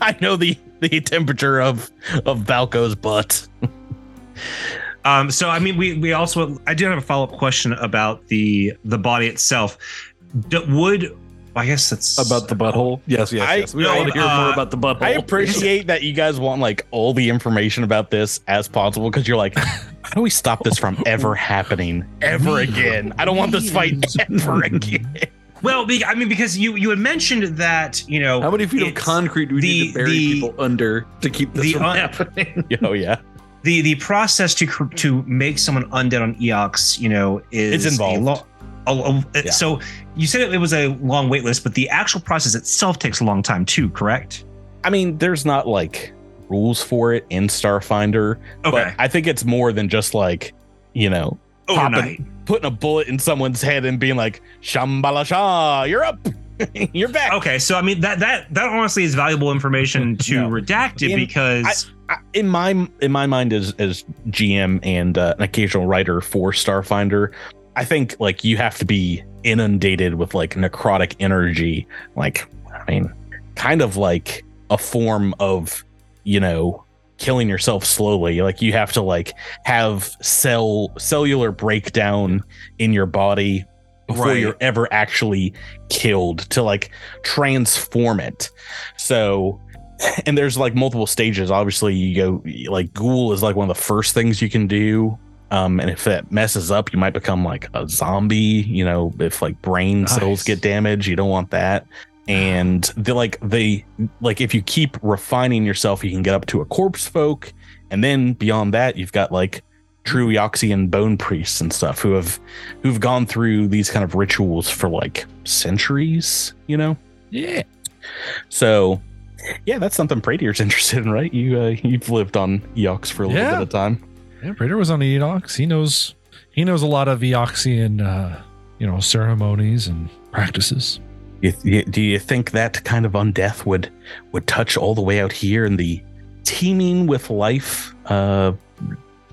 I know the the temperature of of Balco's butt. Um, so I mean, we we also I do have a follow up question about the the body itself. D- would I guess that's About the butthole? Yes, yes, I- yes. We no, want to hear uh, more about the butthole. I appreciate that you guys want like all the information about this as possible because you're like, how do we stop this from ever happening ever again? I don't want this fight ever again. well. Be, I mean, because you you had mentioned that you know How many feet of concrete do we need to bury the- people under to keep this the from un- happening? Oh yeah, the the process to to make someone undead on Eox, you know, is It's involved. A a- Yeah. So you said it was a long wait list, but the actual process itself takes a long time too. Correct? I mean, there's not like rules for it in Starfinder, Okay. but I think it's more than just like, you know, Overnight. putting a bullet in someone's head and being like, "Shambalasha, you're up, you're back." Okay, so I mean that that that honestly is valuable information to No. redacted In- because I- in my in my mind as as GM and uh, an occasional writer for Starfinder, I think like you have to be inundated with like necrotic energy, like I mean, kind of like a form of you know killing yourself slowly. Like you have to like have cell cellular breakdown in your body before Right. you're ever actually killed to like transform it. So and there's like multiple stages. Obviously, you go like ghoul is like one of the first things you can do. Um, and if that messes up, you might become like a zombie. You know, if like brain cells Nice. get damaged, you don't want that. And the like they like if you keep refining yourself, you can get up to a corpse folk, and then beyond that, you've got like true Eoxian bone priests and stuff who have who've gone through these kind of rituals for like centuries. You know, Yeah. so, yeah, that's something Pradier's interested in, right? You uh, you've lived on Eox for a little Yeah. bit of time. Yeah, Pradier was on Eox. He knows he knows a lot of Eoxian uh, you know, ceremonies and practices. You, do you think that kind of undeath would would touch all the way out here in the teeming with life uh,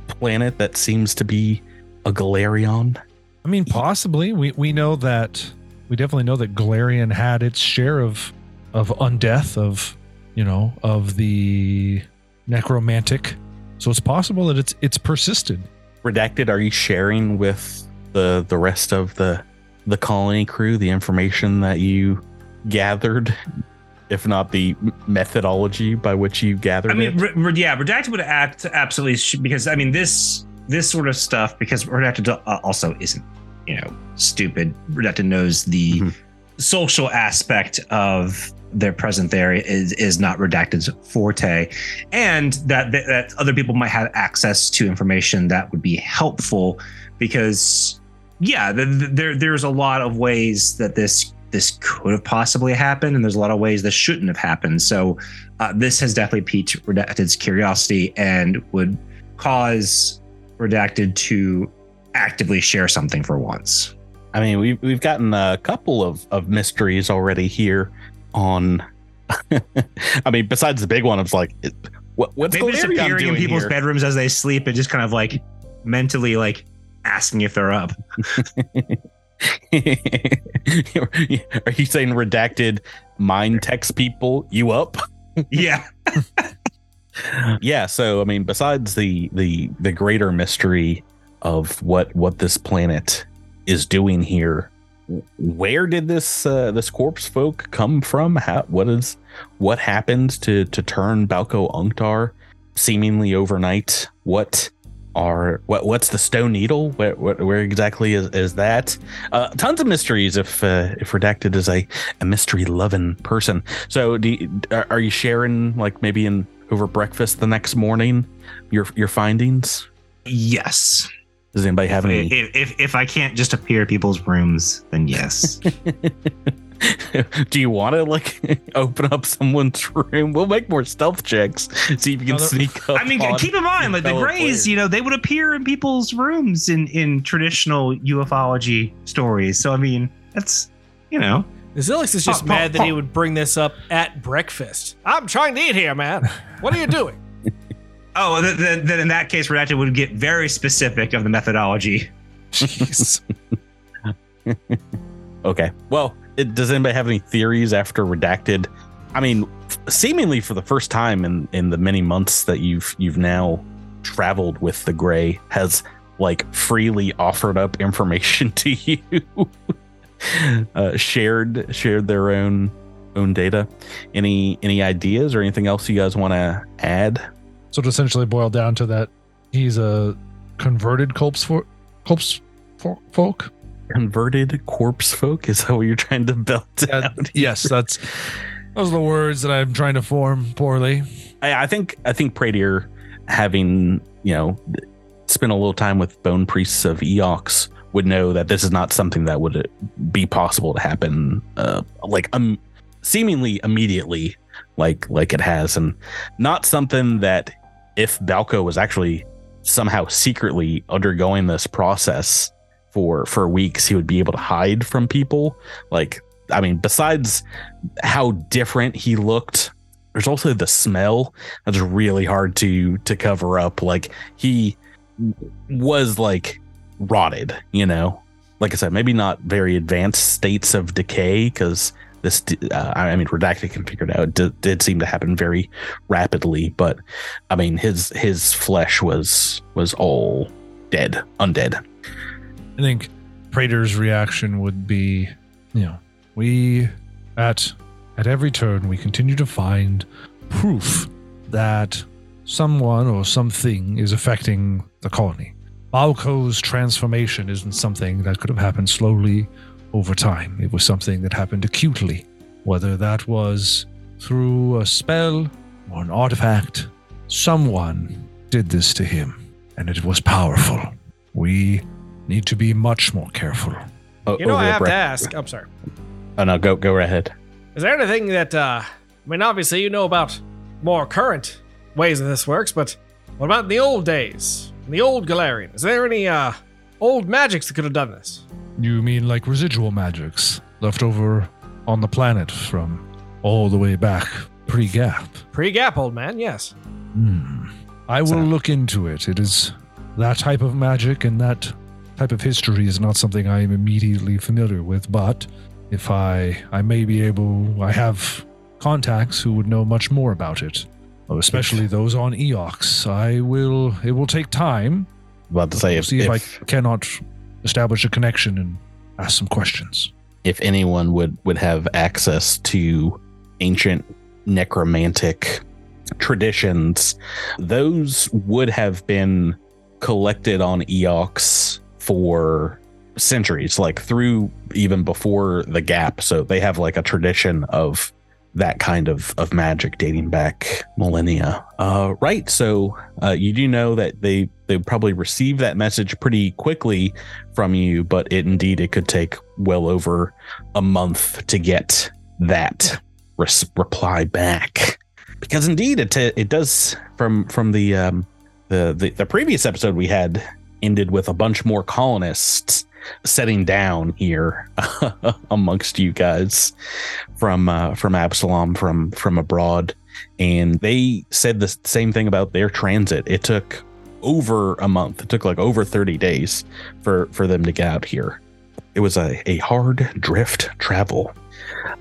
planet that seems to be a Golarion? I mean, possibly. We we know that we definitely know that Golarion had its share of of undeath, of you know, of the necromantic. So it's possible that it's it's persisted. redacted, are you sharing with the the rest of the the colony crew the information that you gathered, if not the methodology by which you gathered I mean, it? re- re- yeah, redacted would act absolutely sh- because I mean this this sort of stuff because redacted uh, also isn't you know stupid. Redacted knows the Mhm. Social aspect of their present there is is not redacted's forte, and that that other people might have access to information that would be helpful because yeah, the, the- there there's a lot of ways that this this could have possibly happened, and there's a lot of ways this shouldn't have happened. So uh, this has definitely piqued Redacted's curiosity and would cause Redacted to actively share something for once. I mean, we've we've gotten a couple of of mysteries already here on. I mean, besides the big one, it's like, it, what, what's Maybe just Galarian appearing in people's here? bedrooms as they sleep and just kind of like mentally like asking if they're up. Are you saying redacted mind text people you up? yeah. yeah so i mean besides the the the greater mystery of what what this planet is doing here. Where did this uh, this corpse folk come from? How, what is what happened to to turn balco unctar seemingly overnight? What are what what's the stone needle? Where where, where exactly is, is that? Uh, tons of mysteries if uh, if redacted is a, a mystery loving person. So do you, are you sharing like maybe in over breakfast the next morning your your findings? Yes. Does anybody have any If, if if I can't just appear at people's rooms, then yes. do you want to like open up someone's room we'll make more stealth checks see if you can Another- sneak up I mean, on keep in mind, like the Greys, players. you know, they would appear in people's rooms in in traditional ufology stories. So I mean, that's you know, Zilix is just Oh, mad oh, that he would bring this up at breakfast. I'm trying to eat here, man. What are you doing? Oh, then, then, then in that case, Redacted would get very specific of the methodology. Jeez. Okay. Well, it, does anybody have any theories after redacted? I mean, f- seemingly for the first time in in the many months that you've you've now traveled with the Gray has like freely offered up information to you, uh, shared shared their own own data. Any any ideas or anything else you guys want to add? So to essentially boil down to that, he's a converted corpse for corpse fo- folk. Converted corpse folk is that what you're trying to belt Yeah, out? yes, that's those are the words that I'm trying to form poorly. I, I think I think Pradier having you know spent a little time with bone priests of Eox would know that this is not something that would be possible to happen uh, like um seemingly immediately like like it has and not something that if Balco was actually somehow secretly undergoing this process for for weeks he would be able to hide from people. Like I mean besides how different he looked there's also the smell that's really hard to to cover up. Like he was like rotted you know? Like i said maybe not very advanced states of decay because this uh, i mean redacted can figure it out did, did seem to happen very rapidly but i mean his his flesh was was all dead undead I think Pradier's reaction would be, you know, we at at every turn we continue to find proof that someone or something is affecting the colony. Balco's transformation isn't something that could have happened slowly over time. It was something that happened acutely, whether that was through a spell or an artifact. Someone did this to him, and it was powerful. We need to be much more careful. O- You know, I have bre- to ask. I'm sorry. oh no go go right ahead Is there anything that, uh, I mean, obviously you know about more current ways that this works, but what about in the old days? In the old Golarion? Is there any, uh, old magics that could have done this? You mean like residual magics left over on the planet from all the way back pre gap? Pre gap, old man, yes. Hmm. I will So- look into it. It is that type of magic and that type of history is not something I am immediately familiar with, but if I I may be able I have contacts who would know much more about it. Especially those on Eox. I will it will take time, about to say if See if, if, I cannot establish a connection and ask some questions. if anyone would would have access to ancient necromantic traditions, those would have been collected on Eox for centuries, like through even before the gap. So they have like a tradition of that kind of of magic dating back millennia. Uh, right. So uh, you do know that they they probably receive that message pretty quickly from you, but it indeed it could take well over a month to get that res- reply back. Because indeed it it does from from the um the, the the previous episode we had ended with a bunch more colonists setting down here amongst you guys from uh, from Absalom from from abroad, and they said the same thing about their transit. It took over a month. It took like over thirty days for for them to get out here. It was a a hard drift travel.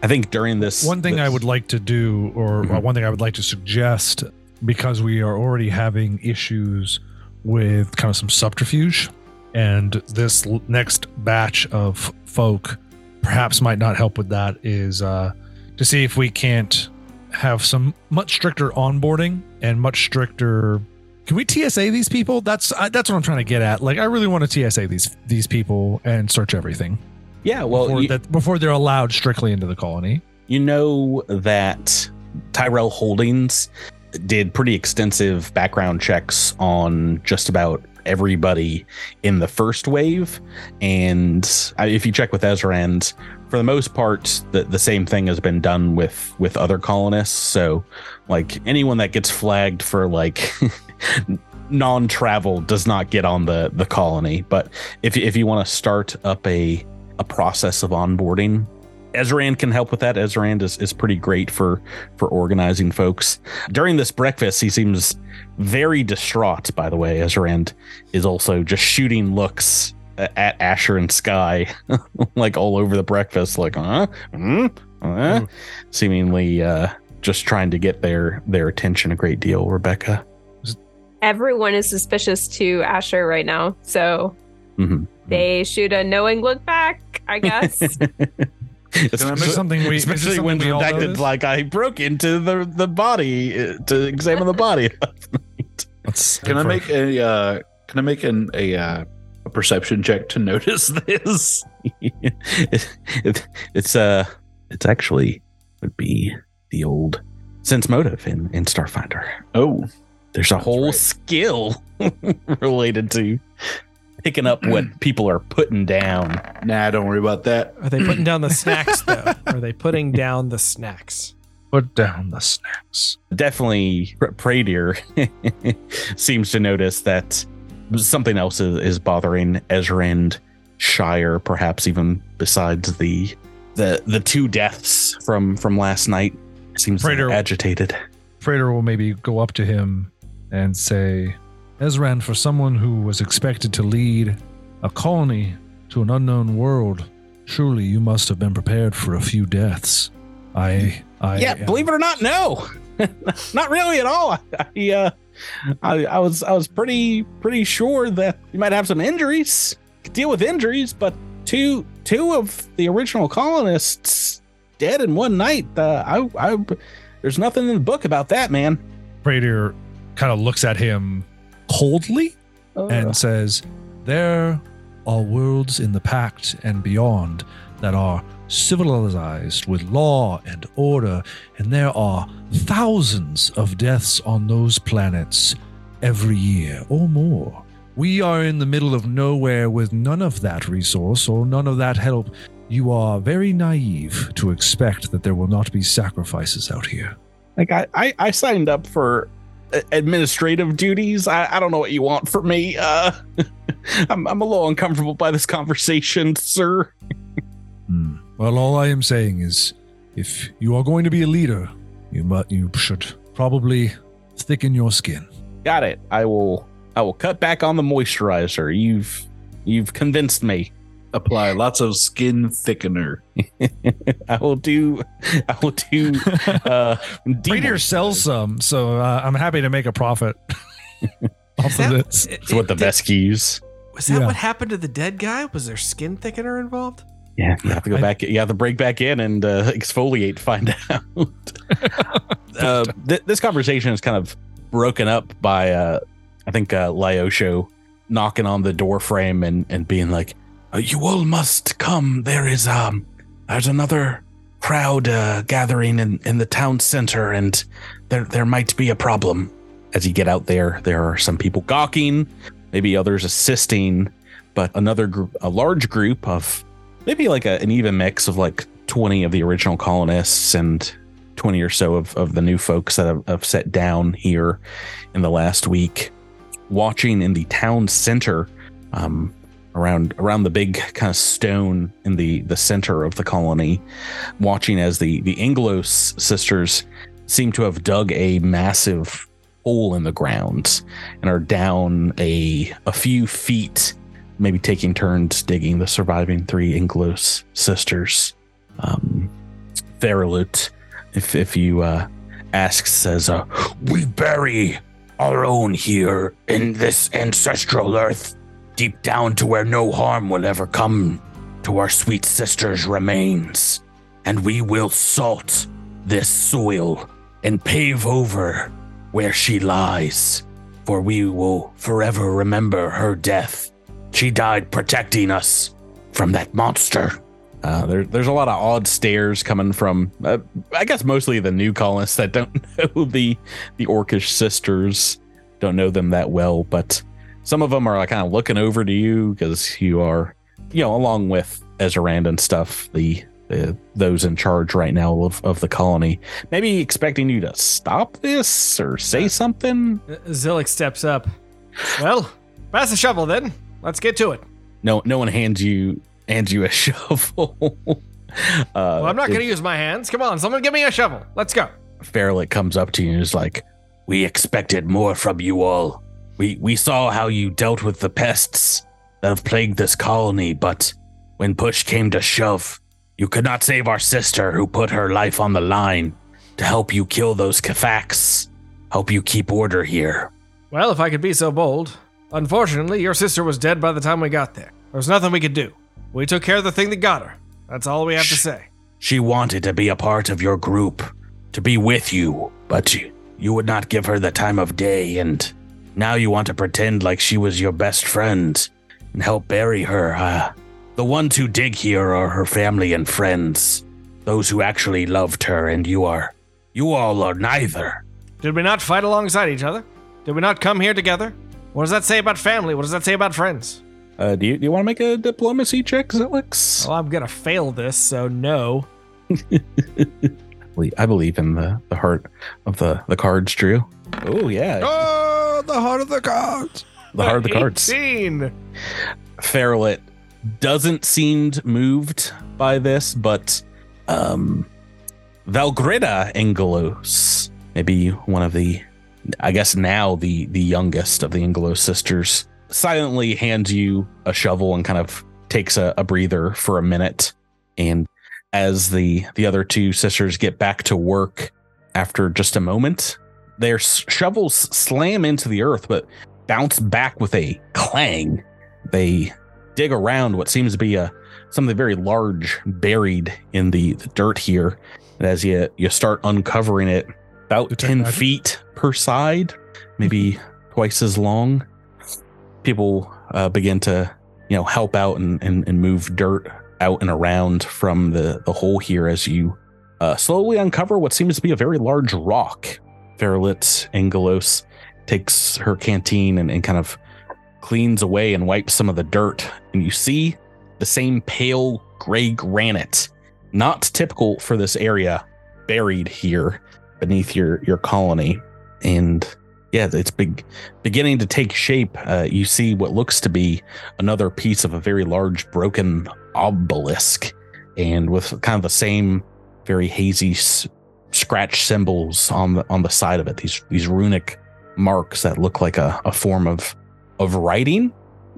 I think during this One thing I would like to do, or Mhm. one thing I would like to suggest, because we are already having issues with kind of some subterfuge, and this l- next batch of folk perhaps might not help with that, is uh, to see if we can't have some much stricter onboarding and much stricter. Can we TSA these people? That's uh, that's what I'm trying to get at. Like, I really want to TSA these these people and search everything yeah. Well, before, you- that, before they're allowed strictly into the colony. You know that Tyrell Holdings did pretty extensive background checks on just about everybody in the first wave. And if you check with Ezrand, for the most part, the, the same thing has been done with with other colonists. So, like anyone that gets flagged for like non-travel does not get on the the colony. But if if you want to start up a a process of onboarding, Ezran can help with that. Ezran is, is pretty great for for organizing folks. During this breakfast, he seems very distraught. By the way, Ezran is also just shooting looks at Asher and Sky, like all over the breakfast, like huh, hmm, huh? seemingly uh, just trying to get their their attention a great deal. Rebecca, Everyone is suspicious to Asher right now, so Mhm. they shoot a knowing look back. I guess. It's- Is this something we, especially when we redacted like I broke into the the body uh, to examine the body. Can I make a uh, can I make an a uh, a perception check to notice this? it, it, it's uh it's actually would be the old sense motive in in starfinder Oh, there's a whole right. skill related to picking up what people are putting down nah, don't worry about that. Are they putting down the snacks though? Are they putting down the snacks? Put down the snacks. definitely Pr- Pradier seems to notice that something else is, is bothering Ezrand Shire, perhaps even besides the the the two deaths from from last night. Seems Pradier- agitated. Pradier will maybe go up to him and say, Ezran, for someone who was expected to lead a colony to an unknown world, surely you must have been prepared for a few deaths. I, I yeah, believe it or not, no, not really at all. I, uh, I I was I was pretty pretty sure that you might have some injuries, could deal with injuries, but two two of the original colonists dead in one night. Uh, I I there's nothing in the book about that, man. Pradier kind of looks at him coldly Uh, and says, There are worlds in the Pact and beyond that are civilized with law and order, and there are thousands of deaths on those planets every year or more. We are in the middle of nowhere with none of that resource or none of that help. You are very naive to expect that there will not be sacrifices out here. like I, I I signed up for administrative duties. I, I don't know what you want from me. Uh, I'm I'm a little uncomfortable by this conversation, sir. Hmm. Well, all I am saying is, if you are going to be a leader, you mu- you should probably thicken your skin. Got it. I will I will cut back on the moisturizer. You've you've convinced me. Apply lots of skin thickener. I will do I will do uh Pradier demoisturizer. sells some, so uh, I'm happy to make a profit off of this. It's what the Veskies. Was that Yeah. what happened to the dead guy? Was there skin thickener involved? Yeah, you have to go I- back. You have to break back in and uh, exfoliate. to Find out. uh, th- this conversation is kind of broken up by, uh, I think, uh, Lyosho knocking on the door frame and and being like, uh, "You all must come. There is um, there's another crowd uh, gathering in in the town center, and there there might be a problem." As you get out there, there are some people gawking, maybe others assisting, but another group, a large group of maybe like a, an even mix of like 20 of the original colonists and 20 or so of, of the new folks that have, have set down here in the last week watching in the town center um, around around the big kind of stone in the the center of the colony watching as the the anglos sisters seem to have dug a massive hole in the ground and are down a a few feet maybe taking turns digging the surviving three Inglos sisters. Um, Theralut, if if you uh, ask, says, uh, "We bury our own here in this ancestral earth, deep down to where no harm will ever come to our sweet sister's remains, and we will salt this soil and pave over where she lies, for we will forever remember her death." She died protecting us from that monster. Uh, there, there's a lot of odd stares coming from, uh, I guess, mostly the new colonists that don't know the the Orcish sisters, don't know them that well. But some of them are like kind of looking over to you because you are, you know, along with Ezerand and stuff, the, the those in charge right now of, of the colony, maybe expecting you to stop this or say something. Uh, Zillick steps up. Well, pass the shovel then. Let's get to it. No, no one hands you hands you a shovel. uh, Well, I'm not going to use my hands. Come on, someone give me a shovel. Let's go. Fairlight comes up to you and is like, "We expected more from you all. We we saw how you dealt with the pests that have plagued this colony, but when push came to shove, you could not save our sister who put her life on the line to help you kill those Kafaks, help you keep order here. Well, if I could be so bold. Unfortunately, your sister was dead by the time we got there. There was nothing we could do. We took care of the thing that got her. That's all we have to say. She wanted to be a part of your group, to be with you, but you, you would not give her the time of day, and now you want to pretend like she was your best friend and help bury her. Uh, the ones who dig here are her family and friends, those who actually loved her, and you are. You all are neither. Did we not fight alongside each other? Did we not come here together? What does that say about family? What does that say about friends? Uh, do you, do you want to make a diplomacy check, Zilix? Well, I'm gonna fail this, so no. I believe in the, the heart of the, the cards, Drew. Oh, yeah. Oh, the heart of the cards. The heart of the cards. 18. Fairlet doesn't seem moved by this, but um Valgrida Angelos, maybe one of the I guess now the the youngest of the Angelo sisters, silently hands you a shovel and kind of takes a, a breather for a minute. And as the the other two sisters get back to work after just a moment, their shovels slam into the earth, but bounce back with a clang. They dig around what seems to be a something very large buried in the, the dirt here. And as you you start uncovering it, about Detect ten magic? feet per side, maybe twice as long. People uh, begin to you know help out and, and and move dirt out and around from the the hole here as you uh, slowly uncover what seems to be a very large rock. Fairlit Angelos takes her canteen and, and kind of cleans away and wipes some of the dirt, and you see the same pale gray granite, not typical for this area, buried here beneath your your colony. And yeah, it's big, beginning to take shape. Uh, you see what looks to be another piece of a very large broken obelisk, and with kind of the same very hazy scratch symbols on the on the side of it. These these runic marks that look like a, a form of of writing,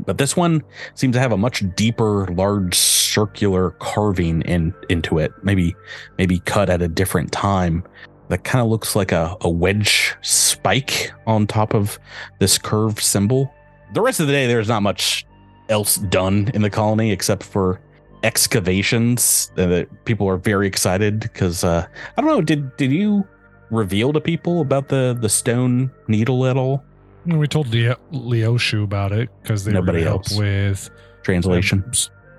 but this one seems to have a much deeper, large circular carving in into it. Maybe maybe cut at a different time. that kind of looks like a, a wedge spike on top of this curved symbol. The rest of the day, there's not much else done in the colony except for excavations. That people are very excited because uh, I don't know. Did did you reveal to people about the the stone needle at all? We told Leo, Leoshu about it because they Nobody were gonna help else. with Translation. um,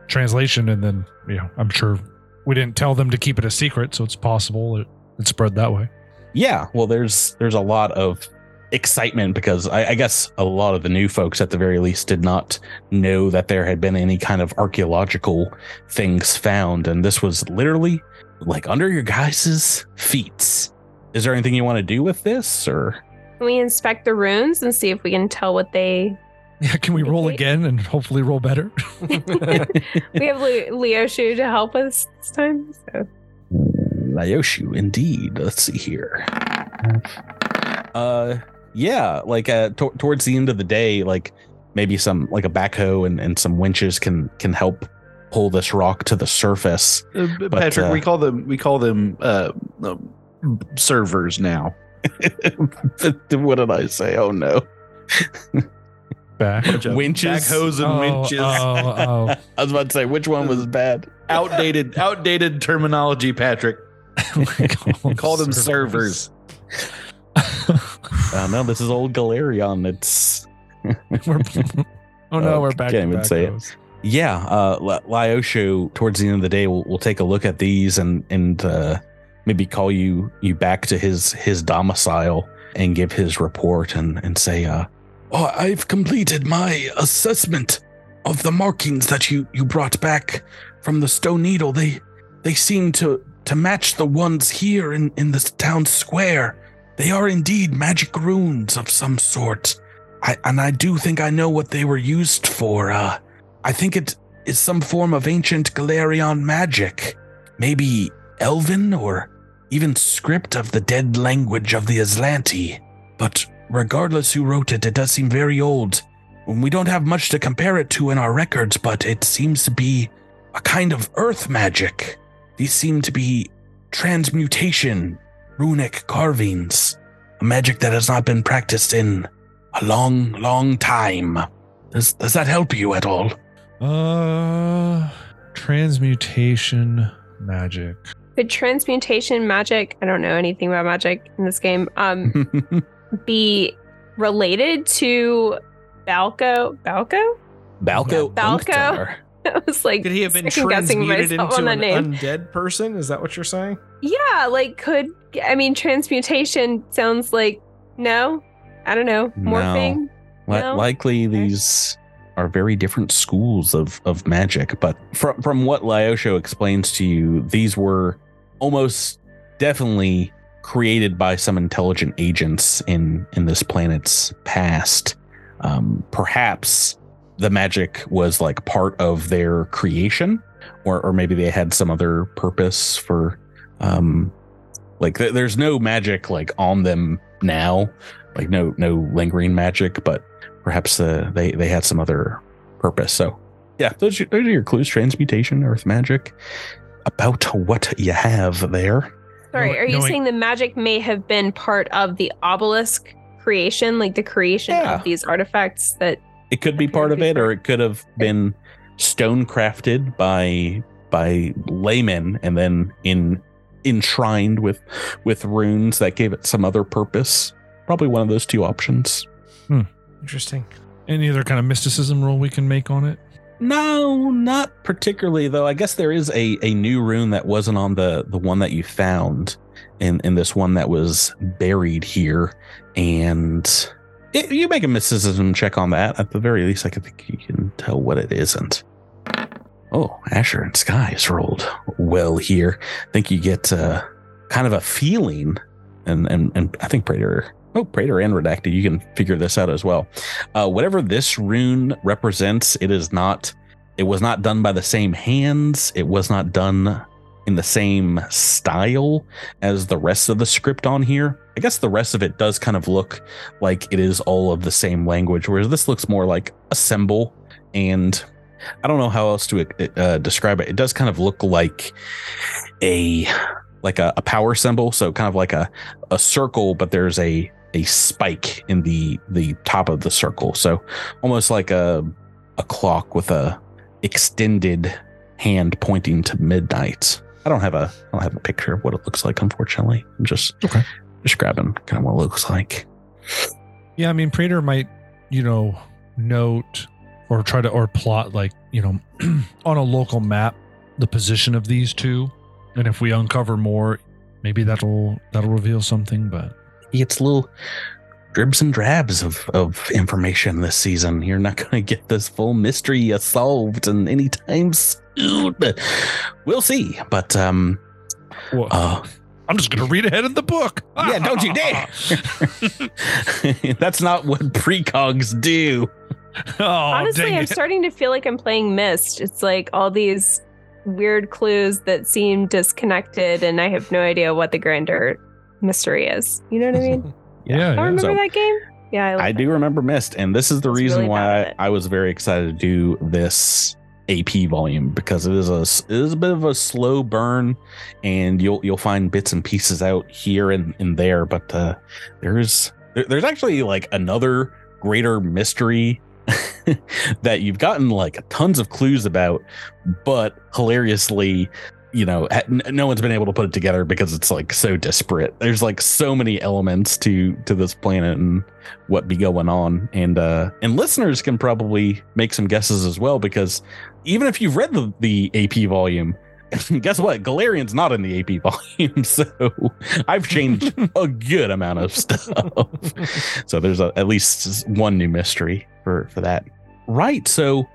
translation, and then you know, I'm sure we didn't tell them to keep it a secret, so it's possible it, it spread that way. yeah well there's there's a lot of excitement because I, I guess a lot of the new folks at the very least did not know that there had been any kind of archaeological things found and this was literally like under your guys' feet is there anything you want to do with this or Can we inspect the runes and see if we can tell what they? Yeah, can we roll Okay. again and hopefully roll better? We have Le- Leo Shu to help us this time. So Lyoshu, indeed. Let's see here. Uh, yeah, like uh, to- towards the end of the day, like maybe some like a backhoe and, and some winches can can help pull this rock to the surface. Uh, But, Patrick, uh, we call them we call them uh, uh, servers now. what did I say? Oh no, Back. winches. backhoes and Oh, winches. oh, oh. I was about to say which one was bad. Outdated, outdated terminology, Patrick. We Call them servers. Uh, no, this is old Galerion. It's We're- oh no, Oh, we're back. can't even say it. Yeah, uh, Lyosho. Towards the end of the day, we'll, we'll take a look at these and and uh, maybe call you you back to his his domicile and give his report and and say, uh, "Oh, I've completed my assessment of the markings that you you brought back from the Stone Needle. They they seem to to match the ones here in in the town square. They are indeed magic runes of some sort. I and I do think I know what they were used for. Uh." I think it is some form of ancient Golarion magic. Maybe Elven or even script of the dead language of the Azlanti. But regardless who wrote it, it does seem very old. We don't have much to compare it to in our records, but it seems to be a kind of earth magic. These seem to be transmutation, runic carvings, a magic that has not been practiced in a long, long time. Does, does that help you at all? Uh, transmutation magic. could transmutation magic? I don't know anything about magic in this game. Um, be related to Balco? Balco? Balco. Balco. I was like, Could he have been transmuted into an name. undead person? Is that what you're saying? Yeah, like could I mean transmutation sounds like no, I don't know morphing. Li- No? Likely these are very different schools of, of magic, but from from what Lyosho explains to you, these were almost definitely created by some intelligent agents in in this planet's past. Um, perhaps the magic was like part of their creation, or or maybe they had some other purpose for um like th- there's no magic like on them now. Like no no lingering magic but perhaps uh, they they had some other purpose. So yeah those are, those are your clues. Transmutation earth magic. About what you have there. Sorry, are you knowing- saying the magic may have been part of the obelisk creation, like the creation Yeah. of these artifacts that it could be part of it or it could have been stone crafted by by laymen and then in enshrined with with runes that gave it some other purpose probably one of those two options hmm. Interesting. Any other kind of mysticism roll we can make on it? No, not particularly though. I guess there is a a new rune that wasn't on the the one that you found in in this one that was buried here and it, you make a mysticism check on that at the very least I can think you can tell what it isn't. Oh, Asher and Skies rolled well here. I think you get uh, kind of a feeling and and and I think Pradier Oh, Pradier and Redacted, you can figure this out as well. Uh, whatever this rune represents, it is not. It was not done by the same hands. It was not done in the same style as the rest of the script on here. I guess the rest of it does kind of look like it is all of the same language, whereas this looks more like a symbol. And I don't know how else to uh, describe it. It does kind of look like a like a, a power symbol, so kind of like a a circle, but there's a a spike in the the top of the circle, so almost like a a clock with a extended hand pointing to midnight. I don't have a I don't have a picture of what it looks like, unfortunately. I'm just Okay. describing kind of what it looks like. Yeah, I mean, Pradier might, you know, note or try to or plot like, you know, on a local map the position of these two, and if we uncover more, maybe that'll that'll reveal something. But It's little dribs and drabs of, of information this season. You're not going to get this full mystery solved in any time soon. But we'll see. But um, uh, I'm just gonna read ahead in the book. yeah, don't you dare. That's not what precogs do. oh, Honestly, I'm it. starting to feel like I'm playing Myst. It's like all these weird clues that seem disconnected, and I have no idea what the grander mystery is. You know what I mean? Yeah, I remember So- that game. Yeah, I, I do remember Myst, and this is the It's reason really why I. I was very excited to do this AP volume because it is a s- it is a bit of a slow burn, and you'll you'll find bits and pieces out here and, and there, but uh, there's there, there's actually like another greater mystery that you've gotten like tons of clues about, but hilariously. You know, no one's been able to put it together because it's like so disparate. There's like so many elements to to this planet and what be going on and uh and listeners can probably make some guesses as well because even if you've read the, the ap volume guess what Golarion's not in the ap volume so i've changed a good amount of stuff so there's a, at least one new mystery for for that right so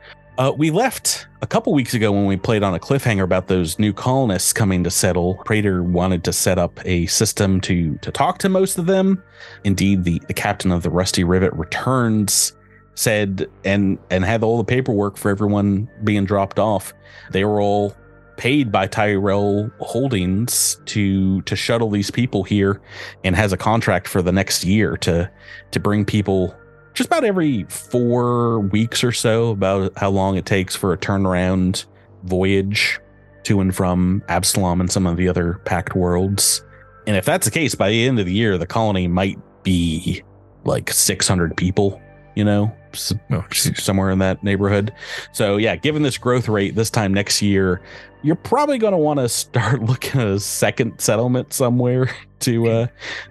uh, we left a couple weeks ago when we played on a cliffhanger about those new colonists coming to settle. Pradier wanted to set up a system to to talk to most of them. Indeed, the, the captain of the Rusty Rivet returns, said and and had all the paperwork for everyone being dropped off. They were all paid by Tyrell Holdings to to shuttle these people here, and has a contract for the next year to to bring people just about every four weeks or so, about how long it takes for a turnaround voyage to and from Absalom and some of the other Pact Worlds. And if that's the case, by the end of the year, the colony might be like 600 people, you know, Oh, somewhere in that neighborhood. So, yeah, given this growth rate this time next year, you're probably going to want to start looking at a second settlement somewhere to uh,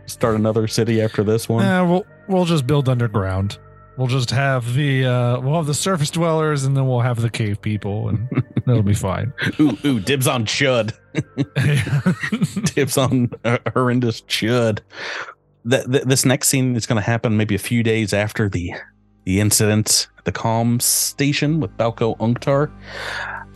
start another city after this one. Eh, we'll we'll just build underground. We'll just have the uh we'll have the surface dwellers and then we'll have the cave people and that'll be fine. Ooh, ooh, dibs on Chud. Dibs on uh, horrendous Chud. That th- this next scene is going to happen maybe a few days after the the incident at the calm station with Balco Unctar.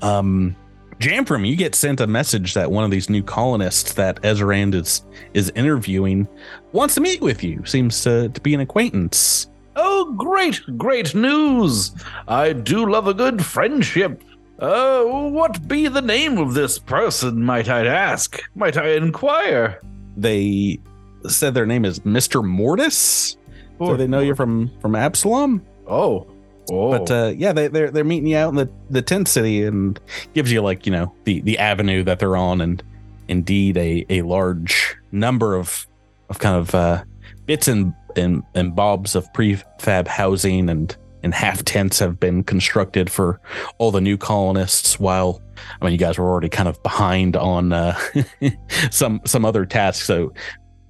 Um, Jamfram, you get sent a message that one of these new colonists that Ezrand is is interviewing wants to meet with you. Seems to, to be an acquaintance. Oh, great, great news! I do love a good friendship. Uh, what be the name of this person, might I ask? Might I inquire? They said their name is Mister Mortis. So they know you're from from Absalom. Oh, oh. But uh, yeah, they, they're they're meeting you out in the, the tent city and gives you like you know the the avenue that they're on and indeed a a large number of of kind of uh, bits and and and bobs of prefab housing and and half tents have been constructed for all the new colonists. While I mean, you guys were already kind of behind on uh, some some other tasks, so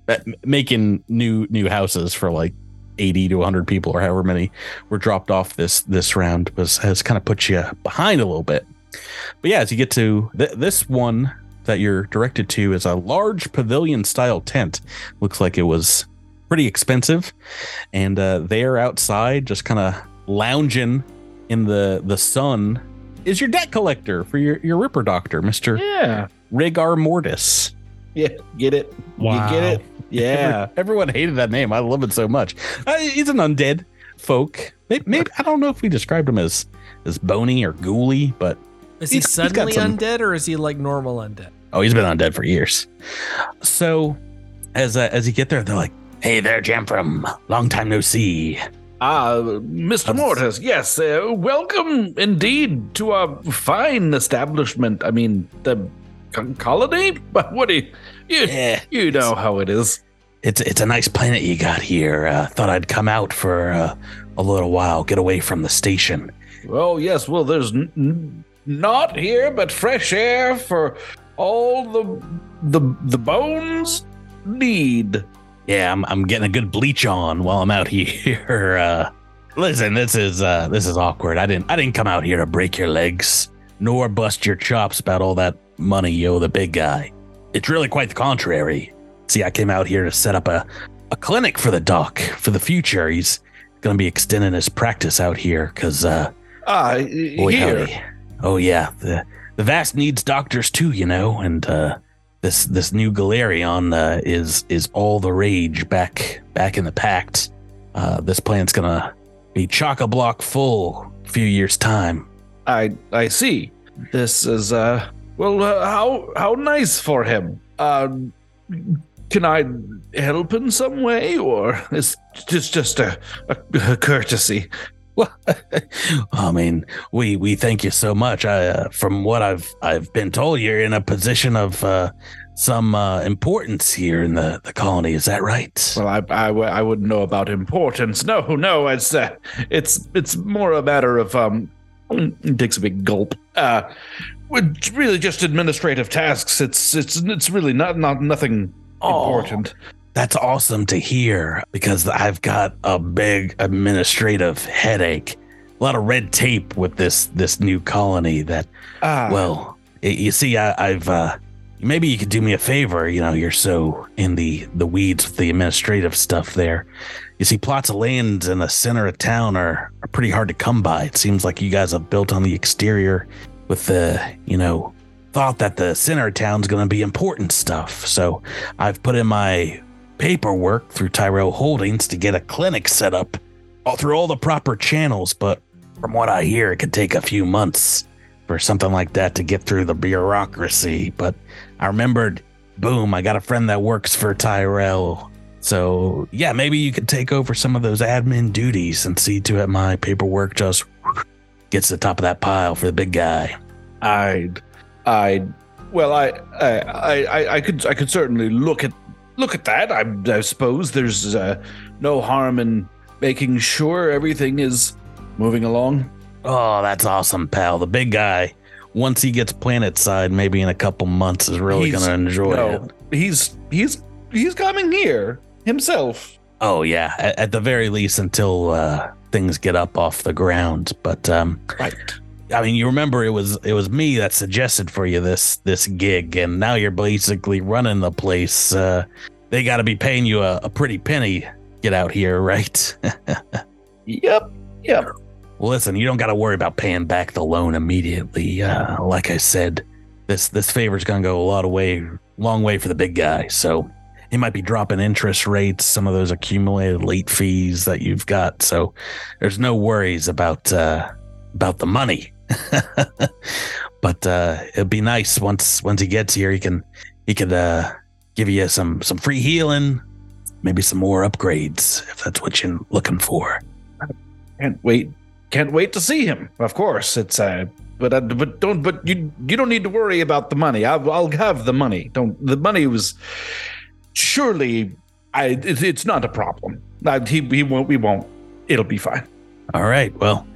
uh, making new new houses for like 80 to 100 people or however many were dropped off this this round was has kind of put you behind a little bit. But yeah, as you get to th- this one that you're directed to is a large pavilion style tent. Looks like it was pretty expensive, and uh, there outside, just kind of lounging in the the sun, is your debt collector for your your Ripper Doctor, Mister yeah, Rhaegar Mortis. yeah, get it? Wow. You get it? Yeah. Every- everyone hated that name. I love it so much. Uh, he's an undead folk. Maybe, maybe I don't know if we described him as as bony or ghouly, but Is he He's- he's got suddenly some- undead or is he like normal undead? oh, he's been undead for years. So as uh, as you get there, they're like, "Hey there, Jamfram. Long time no see." Ah, Mr. Um, Mortis, yes, uh, welcome indeed to our fine establishment. I mean, the co- colony? But what do you, you, Yeah, you know how it is. it's it's a nice planet you got here. Uh, thought I'd come out for uh, a little while, get away from the station. Oh yes, well, there's n- n- not here, but fresh air for all the the the bones need. Yeah, I'm I'm getting a good bleach on while I'm out here. Uh, listen, this is uh, this is awkward. I didn't I didn't come out here to break your legs nor bust your chops about all that money you owe the big guy. It's really quite the contrary. See, I came out here to set up a a clinic for the doc for the future. He's gonna be extending his practice out here because uh, Ah, boy here. howdy. Oh yeah, the the vast needs doctors too, you know, and uh, this this new Golarion uh, is is all the rage back back in the Pact. Uh, this planet's gonna be chock a block full a few years time. I I see. This is uh well uh, how how nice for him. Uh can I help in some way or is just just a, a, a courtesy? I mean, we we thank you so much. I, uh, from what I've I've been told, you're in a position of uh, some uh, importance here in the, the colony. Is that right? Well, I I wouldn't know about importance. No, no, it's uh, it's it's more a matter of um. It takes a big gulp. Uh, it's really just administrative tasks. It's it's it's really not not nothing Oh. important. That's awesome to hear because I've got a big administrative headache. A lot of red tape with this this new colony that Ah, well, y- you see I, I've uh maybe you could do me a favor, you know, you're so in the the weeds with the administrative stuff there. You see plots of land in the center of town are, are pretty hard to come by. It seems like you guys have built on the exterior with the, you know, thought that the center of town's going to be important stuff. So I've put in my paperwork through Tyrell Holdings to get a clinic set up all through all the proper channels, but from what I hear, it could take a few months for something like that to get through the bureaucracy. But I remembered, boom, I got a friend that works for Tyrell. So yeah, maybe you could take over some of those admin duties and see to it my paperwork just gets to the top of that pile for the big guy. I'd, I'd, well, I, I, I, I- could, I could certainly look at, look at that. I, I suppose there's uh, no harm in making sure everything is moving along. Oh, that's awesome, pal. The big guy, once he gets planet side, maybe in a couple months, is really He's- gonna enjoy no, it. he's, he's, he's coming here himself. Oh yeah, at, at the very least until uh, things get up off the ground. But um, Right. I mean, you remember it was it was me that suggested for you this this gig, and now you're basically running the place. Uh, they got to be paying you a, a pretty penny. Get out here, right? Yep. Yep. well, listen, you don't got to worry about paying back the loan immediately. Uh, like I said, this this favor's gonna go a lot of way, long way for the big guy. So he might be dropping interest rates, some of those accumulated late fees that you've got. So there's no worries about uh, about the money. but uh, it'd be nice once once he gets here, he can he could uh, give you some some free healing, maybe some more upgrades if that's what you're looking for. Can't wait. Can't wait to see him. Of course, it's uh, but uh, but don't but you you don't need to worry about the money. I'll, I'll have the money. Don't the money was surely I it, it's not a problem. Uh, he he won't we won't. It'll be fine. All right. Well,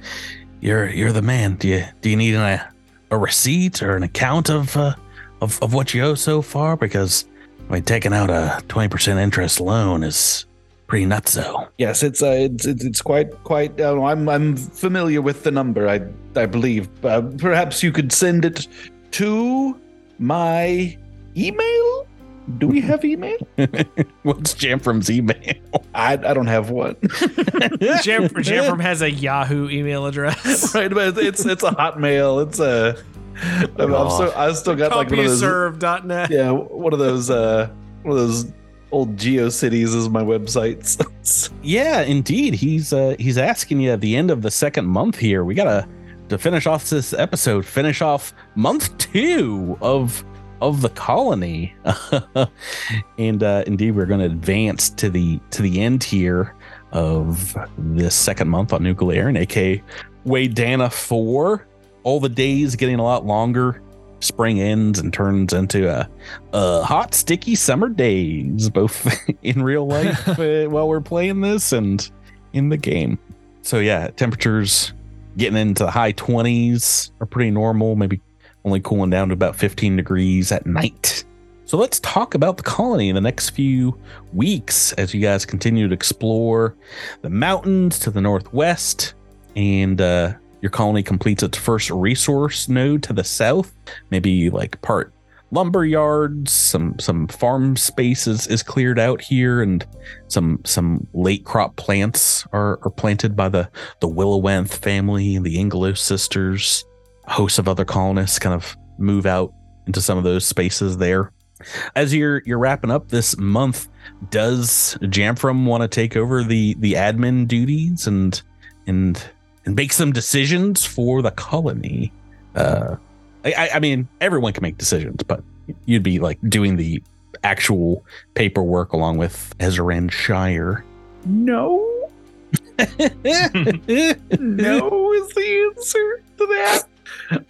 you're you're the man. Do you do you need a a receipt or an account of uh, of of what you owe so far? Because I mean, taking out a twenty percent interest loan is pretty nuts, nutso. Yes, it's uh, it's it's, it's quite quite. Uh, I'm I'm familiar with the number. I I believe. Uh, perhaps you could send it to my email. Do we have email? What's Jamfram's email? I I don't have one. Jam, Jamfram has a Yahoo email address. right, but it's it's a Hotmail. It's a. I'm, I'm so, I still got like one of those. CompuServe.net. Yeah, one of those. uh One of those old GeoCities is my website. yeah, indeed. He's uh he's asking you at the end of the second month here. We gotta to finish off this episode, finish off month two of of the colony. and uh indeed we're gonna advance to the to the end here of this second month on Nuclear and aka Waydana 4. All the days getting a lot longer. spring ends and turns into a, a hot, sticky summer days, both in real life uh, while we're playing this and in the game. So yeah, temperatures getting into the high 20s are pretty normal, maybe only cooling down to about 15 degrees at night. So let's talk about the colony in the next few weeks as you guys continue to explore the mountains to the northwest and uh, your colony completes its first resource node to the south. Maybe like part lumber yards, some some farm spaces is cleared out here, and some some late crop plants are, are planted by the the Willowenth family, and the Inglos sisters. A host of other colonists kind of move out into some of those spaces there. As you're you're wrapping up this month, does Jamfram want to take over the the admin duties and and and make some decisions for the colony? Uh, I, I mean, everyone can make decisions, but you'd be like doing the actual paperwork along with Ezran Shire. No. no is the answer to that.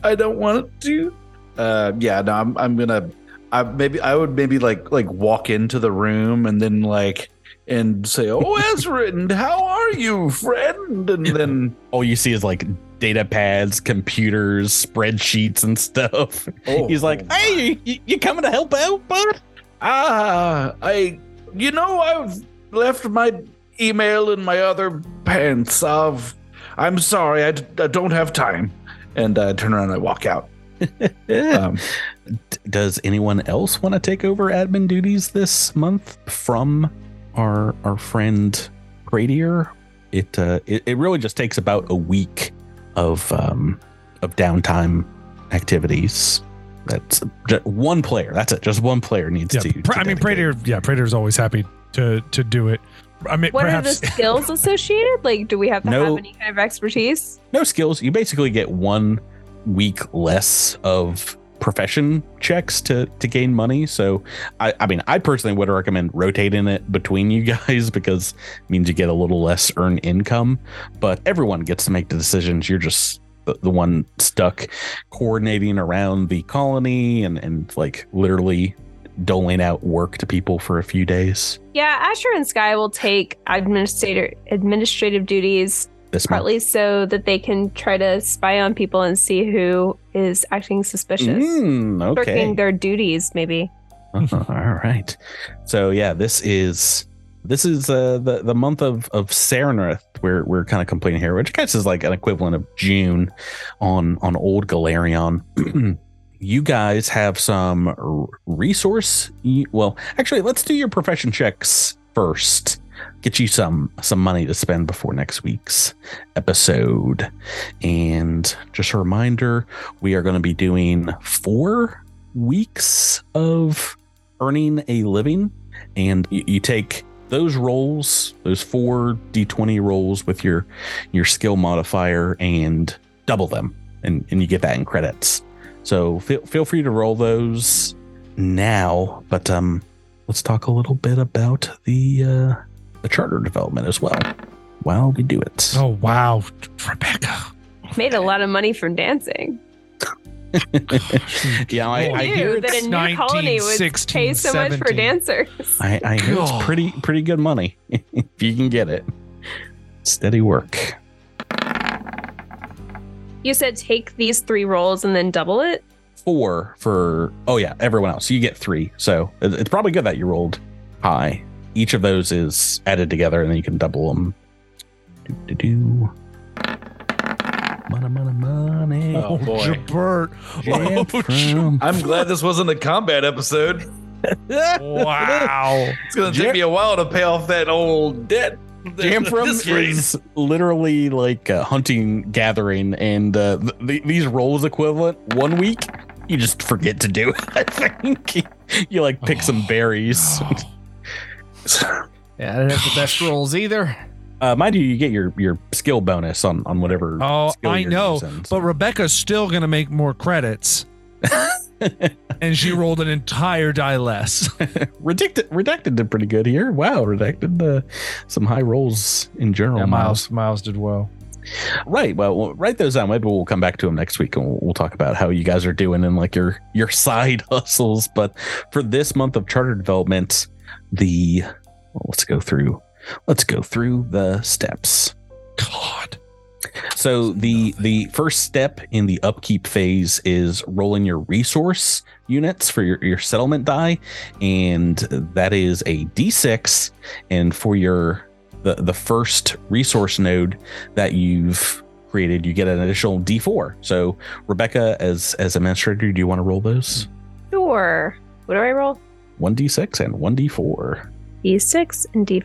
I don't want to. Uh, yeah, no, I'm. I'm gonna. I maybe I would maybe like like walk into the room and then like and say, "Oh, Ezra, how are you, friend?" And then all you see is like data pads, computers, spreadsheets, and stuff. Oh, He's like, oh "Hey, you, you coming to help out, bud?" Ah, I, you know, I've left my email in my other pants. I've, I'm sorry, I, d- I don't have time. And I turn around and I walk out. Um, Does anyone else want to take over admin duties this month from our our friend Pradier? It uh, it, it really just takes about a week of um of downtime activities. That's just one player. That's it. Just one player needs Yeah, to. Pra- to I mean, dedicate. Pradier. Yeah, Pradier's always happy to to do it. I mean, What are the skills associated? Like, do we have to No. have any kind of expertise? no skills. You basically get one week less of profession checks to to gain money. So I, I mean I personally would recommend rotating it between you guys because it means you get a little less earned income. But everyone gets to make the decisions. You're just the, the one stuck coordinating around the colony and and like literally doling out work to people for a few days. Yeah, Asher and Sky will take administrator administrative duties This month. partly so that they can try to spy on people and see who is acting suspicious. Mm, okay. Shirking their duties, maybe. Oh, all right. So yeah, this is this is uh, the the month of of Serenrath we're we're kind of completing here, which I guess is like an equivalent of June on on old Golarion. you guys have some resource. Well, actually, let's do your profession checks first. Get you some some money to spend before next week's episode. And just a reminder, we are going to be doing four weeks of earning a living and you, take those rolls those four d20 rolls with your your skill modifier and double them and, and you get that in credits so feel, feel free to roll those now but um let's talk a little bit about the uh the charter development as well while we do it Oh wow, Rebecca. Made a lot of money from dancing. yeah I, I knew that a new colony would 16, pay so much for dancers. I, I hear it's pretty pretty good money if you can get it steady work You said take these three rolls and then double it. four for oh yeah everyone else you get three so it's probably good that you rolled high each of those is added together and then you can double them do, do, do. money money money Oh, boy. Jabert. Jamfram- I'm glad this wasn't a combat episode. Wow. It's gonna take me a while to pay off that old debt. Jamfram This is literally like a hunting gathering, and uh, th- th- these rolls equivalent one week you just forget to do. it, I think you like pick some berries. Yeah, I didn't have the best rolls either. Uh, mind you, you get your your skill bonus on on whatever. Oh, I know, using, so. but Rebecca's still gonna make more credits, and she rolled an entire die less. redacted redacted did pretty good here. Wow, redacted uh, some high rolls in general. Yeah, Miles Miles did well. Right. Well, we'll write those down. Maybe we'll come back to them next week and we'll, we'll talk about how you guys are doing and like your your side hustles. But for this month of charter development, the well, let's go through let's go through the steps. God. So the the first step in the upkeep phase is rolling your resource units for your, your settlement die, and that is a d6. And for your the the first resource node that you've created, you get an additional d4. So Rebecca, as as administrator, do you want to roll those? Sure. What do I roll? One d6 and one d4. D6 and D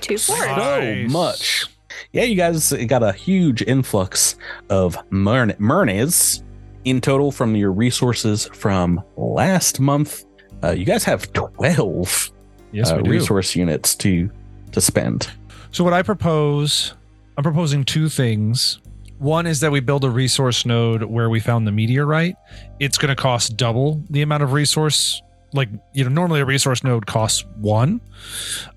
two fours. Nice. so much. Yeah, you guys got a huge influx of Mern- Myrnes in total from your resources from last month. Uh, you guys have 12 Yes, uh, resource units to to spend. So what I propose, I'm proposing two things. One is that we build a resource node where we found the meteorite. It's going to cost double the amount of resource. Like you know, normally a resource node costs one,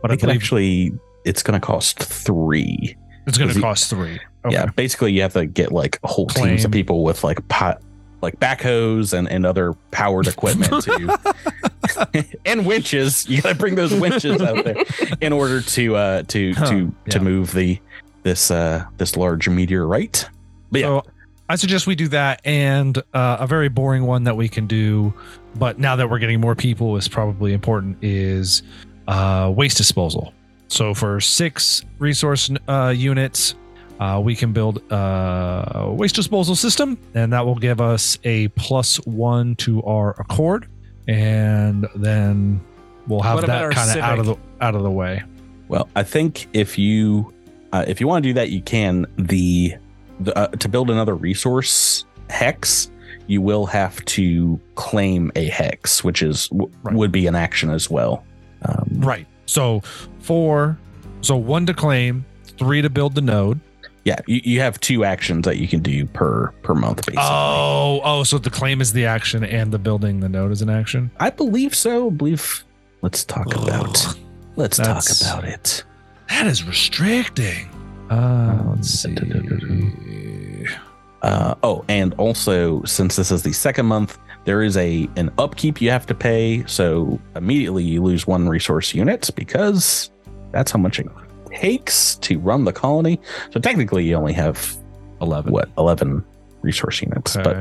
but I I believe actually, it's going to cost three. It's going to cost three. Okay. Yeah, basically, you have to get like whole teams of people with like pot, like backhoes and, and other powered equipment to, and winches. You got to bring those winches out there in order to uh to Huh, to to move the this uh this large meteorite. But yeah, So I suggest we do that, and uh, a very boring one that we can do, but now that we're getting more people, is probably important is uh, waste disposal. So for six resource uh, units, uh, we can build a waste disposal system, and that will give us a plus one to our accord, and then we'll have What that kind of out of the out of the way. well, I think if you uh, if you want to do that, you can. The, the uh, to build another resource hex, you will have to claim a hex, which is w- Right. would be an action as well. Um, Right. So four, so one to claim, three to build the node. Yeah, you, you have two actions that you can do per per month, basically. Oh, oh, so the claim is the action and the building the node is an action. I believe so. I believe. Let's talk about. Let's That's- talk about it. That is restricting. Uh, let's see. Uh, oh, and also since this is the second month, there is a an upkeep you have to pay. So immediately you lose one resource unit because that's how much it takes to run the colony. So technically, you only have Eleven. what eleven resource units, but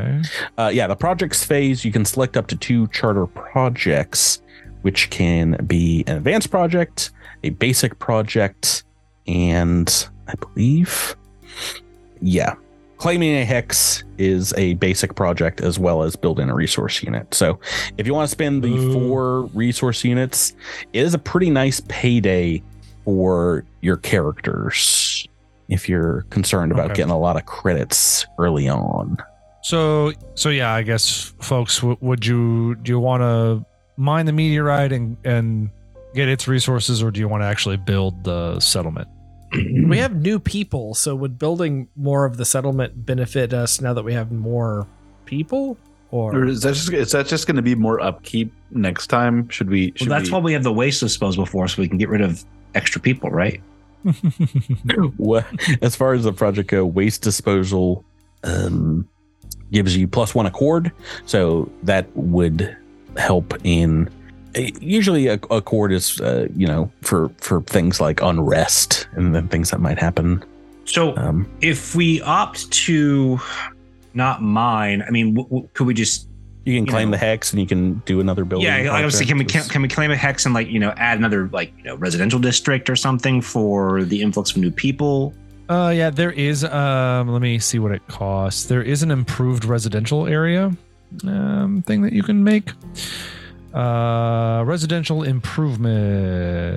Uh, yeah, the projects phase, you can select up to two charter projects, which can be an advanced project, a basic project, and I believe, yeah, claiming a hex is a basic project as well as building a resource unit. So if you want to spend the Ooh. four resource units, it is a pretty nice payday for your characters if you're concerned about Okay. getting a lot of credits early on. So, so yeah, I guess, folks, w- would you do you want to mine the meteorite and and get its resources, or do you want to actually build the settlement? We have new people, so would building more of the settlement benefit us now that we have more people? Or Or is that just is that just going to be more upkeep next time? Should we? Should Well, that's we, why we have the waste disposal for, so we can get rid of extra people, right? what as far as the project go waste disposal um gives you plus one accord so that would help in usually a, a cord is uh, you know for for things like unrest and then things that might happen So um if we opt to not mine, I mean, w- w- could we just you can You claim know. the hex and you can do another building yeah, like I was thinking, can we can, can we claim a hex and like you know add another like you know residential district or something for the influx of new people? Uh, yeah, there is. Um, let me see what it costs. There is an improved residential area um, thing that you can make. Uh, residential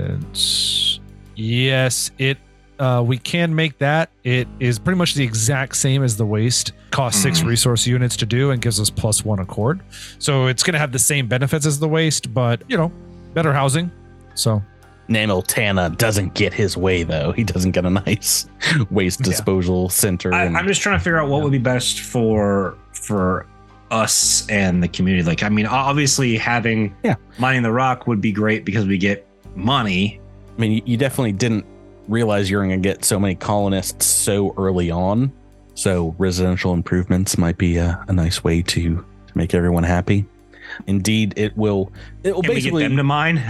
improvements. Yes, it. Uh, we can make that. It is pretty much the exact same as the waste. Costs six Mhm. resource units to do and gives us plus one accord. So it's going to have the same benefits as the waste, but you know, better housing. So Namil Tana doesn't get his way though. He doesn't get a nice waste Yeah. disposal center. I, and- I'm just trying to figure out what would be best for for us and the community. Like, I mean, obviously having Yeah. mining the rock would be great because we get money. I mean, you- you definitely didn't realize you're going to get so many colonists so early on. So residential improvements might be a, a nice way to, to make everyone happy. Indeed, it will. It will Can we get basically. them to mine?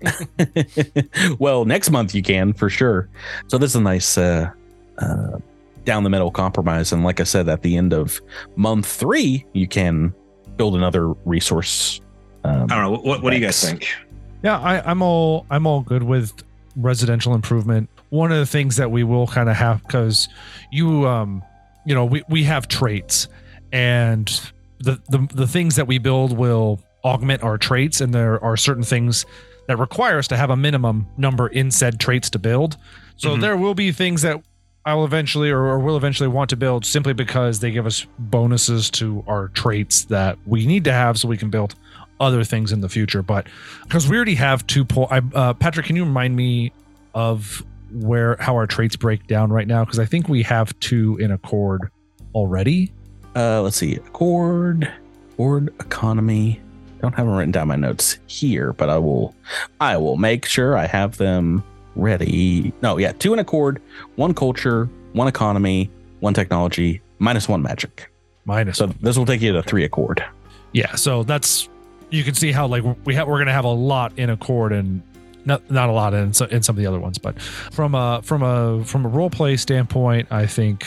well, next month you can for sure. So this is a nice uh, uh, down the middle compromise. And like I said, at the end of month three, you can build another resource. Um, I don't know. What, what do you guys think? Yeah, I, I'm all I'm all good with residential improvement. One of the things that we will kind of have because you um you know we we have traits and the, the the things that we build will augment our traits and there are certain things that require us to have a minimum number in said traits to build. So Mhm. there will be things that I will eventually or, or will eventually want to build simply because they give us bonuses to our traits that we need to have so we can build other things in the future. But because we already have two po- I, uh, Patrick, can you remind me of where how our traits break down right now? Because I think we have two in accord already. Uh, let's see. Accord, Accord economy. Don't have them written down my notes here, but I will. I will make sure I have them ready. No, yeah, two in Accord, one culture, one economy, one technology, minus one magic. Minus. So this will take you to three Accord. yeah, so that's you can see how like we have we're gonna have a lot in accord and not not a lot in in some of the other ones, but from a from a from a role play standpoint, I think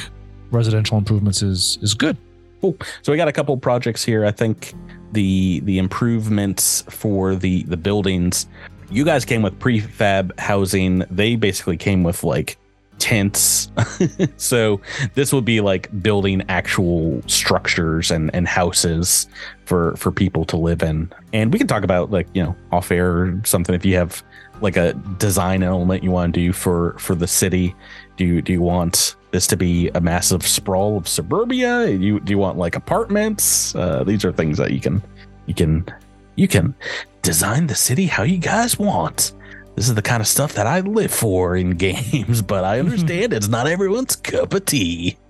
residential improvements is is good. So we got a couple projects here. I think the the improvements for the the buildings. You guys came with prefab housing. They basically came with like tents. so this would be like building actual structures and and houses for for people to live in. And we can talk about like you know off air or something if you have like a design element you want to do for for the city. Do you do you want this to be a massive sprawl of suburbia? Do you do you want like apartments? Uh, these are things that you can you can you can design the city how you guys want. This is the kind of stuff that I live for in games, but I understand it's not everyone's cup of tea.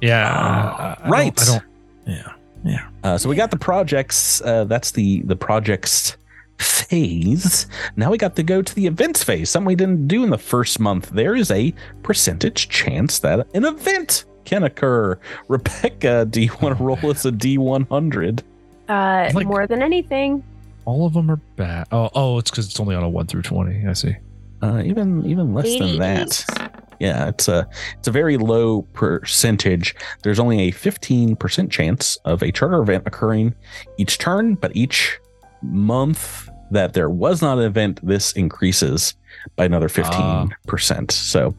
Yeah, Uh, I- I don't- right. I don't. Yeah, yeah. Uh, so we got the projects. Uh, that's the the projects phase. Now we got to go to the events phase. Something we didn't do in the first month. There is a percentage chance that an event can occur. Rebecca, do you want to roll us a D one hundred? Uh, Like- more than anything. All of them are bad. Oh, oh, it's because it's only on a one through twenty. I see. Uh, even even less than that. Yeah, it's a it's a very low percentage. There's only a 15% chance of a charter event occurring each turn, but each month that there was not an event, this increases by another 15%. So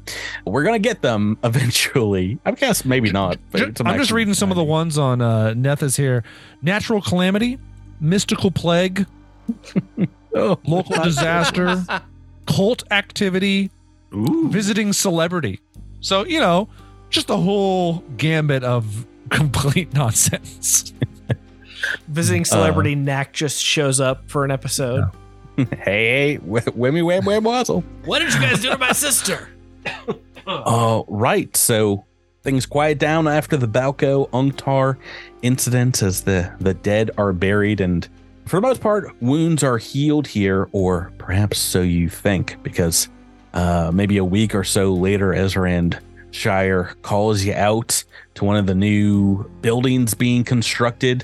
we're gonna get them eventually. I guess maybe not. But Ju- it's a I'm just reading some of the ones on uh, Nethys here. Natural calamity, mystical plague, Oh, local disaster, cult activity, Ooh. visiting celebrity. So, you know, just a whole gambit of complete nonsense. Visiting celebrity Knack just shows up for an episode. hey, hey, whammy, wham, wham, wazzle. What did you guys do to my sister? Oh, right. So things quiet down after the Balco Unctar incident as the, the dead are buried. And for the most part, wounds are healed here, or perhaps so you think, because uh, maybe a week or so later, Ezrand Shire calls you out to one of the new buildings being constructed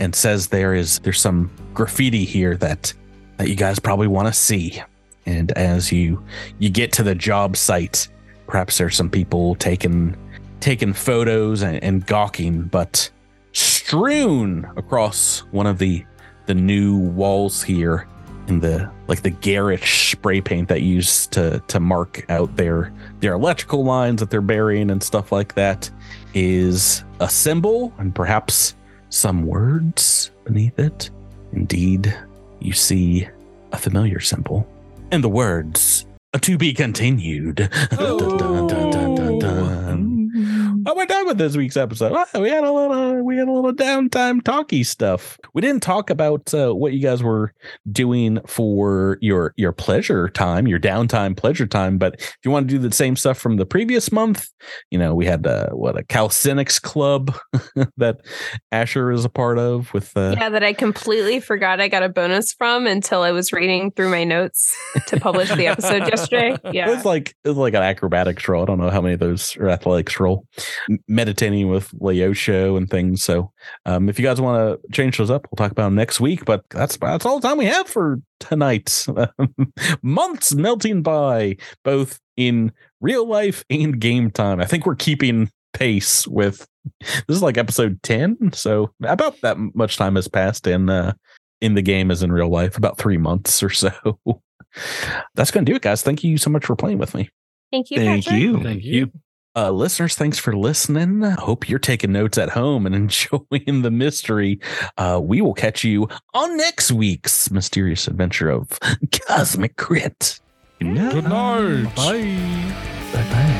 and says there is there's some graffiti here that that you guys probably want to see. And as you you get to the job site, perhaps there's some people taking taking photos and, and gawking, but strewn across one of the the new walls here in the like the garish spray paint that used to to mark out their their electrical lines that they're burying and stuff like that is a symbol and perhaps some words beneath it. Indeed, you see a familiar symbol and the words to be continued. Oh. Dun, dun, dun, dun. we're done with this week's episode. Ah, we had a little, we had a little downtime talky stuff. We didn't talk about uh, what you guys were doing for your your pleasure time, your downtime pleasure time. But if you want to do the same stuff from the previous month, you know, we had uh, what a calisthenics club that Asher is a part of with uh, Yeah, that I completely forgot I got a bonus from until I was reading through my notes to publish the episode yesterday. Yeah, it was like it was like an acrobatics roll. I don't know how many of those are athletics roll. M- Meditating with Leosho and things. So um, if you guys want to change those up, we'll talk about them next week. But that's that's all the time we have for tonight. Months melting by, both in real life and game time. I think we're keeping pace with this is like episode 10 so about that much time has passed in uh in the game as in real life about three months or so that's gonna do it guys thank you so much for playing with me Thank you. Thank Patrick. you. Thank you. Uh, listeners, thanks for listening. Hope you're taking notes at home and enjoying the mystery. Uh, we will catch you on next week's mysterious adventure of Cosmic Crit. Good night. Bye. Bye bye.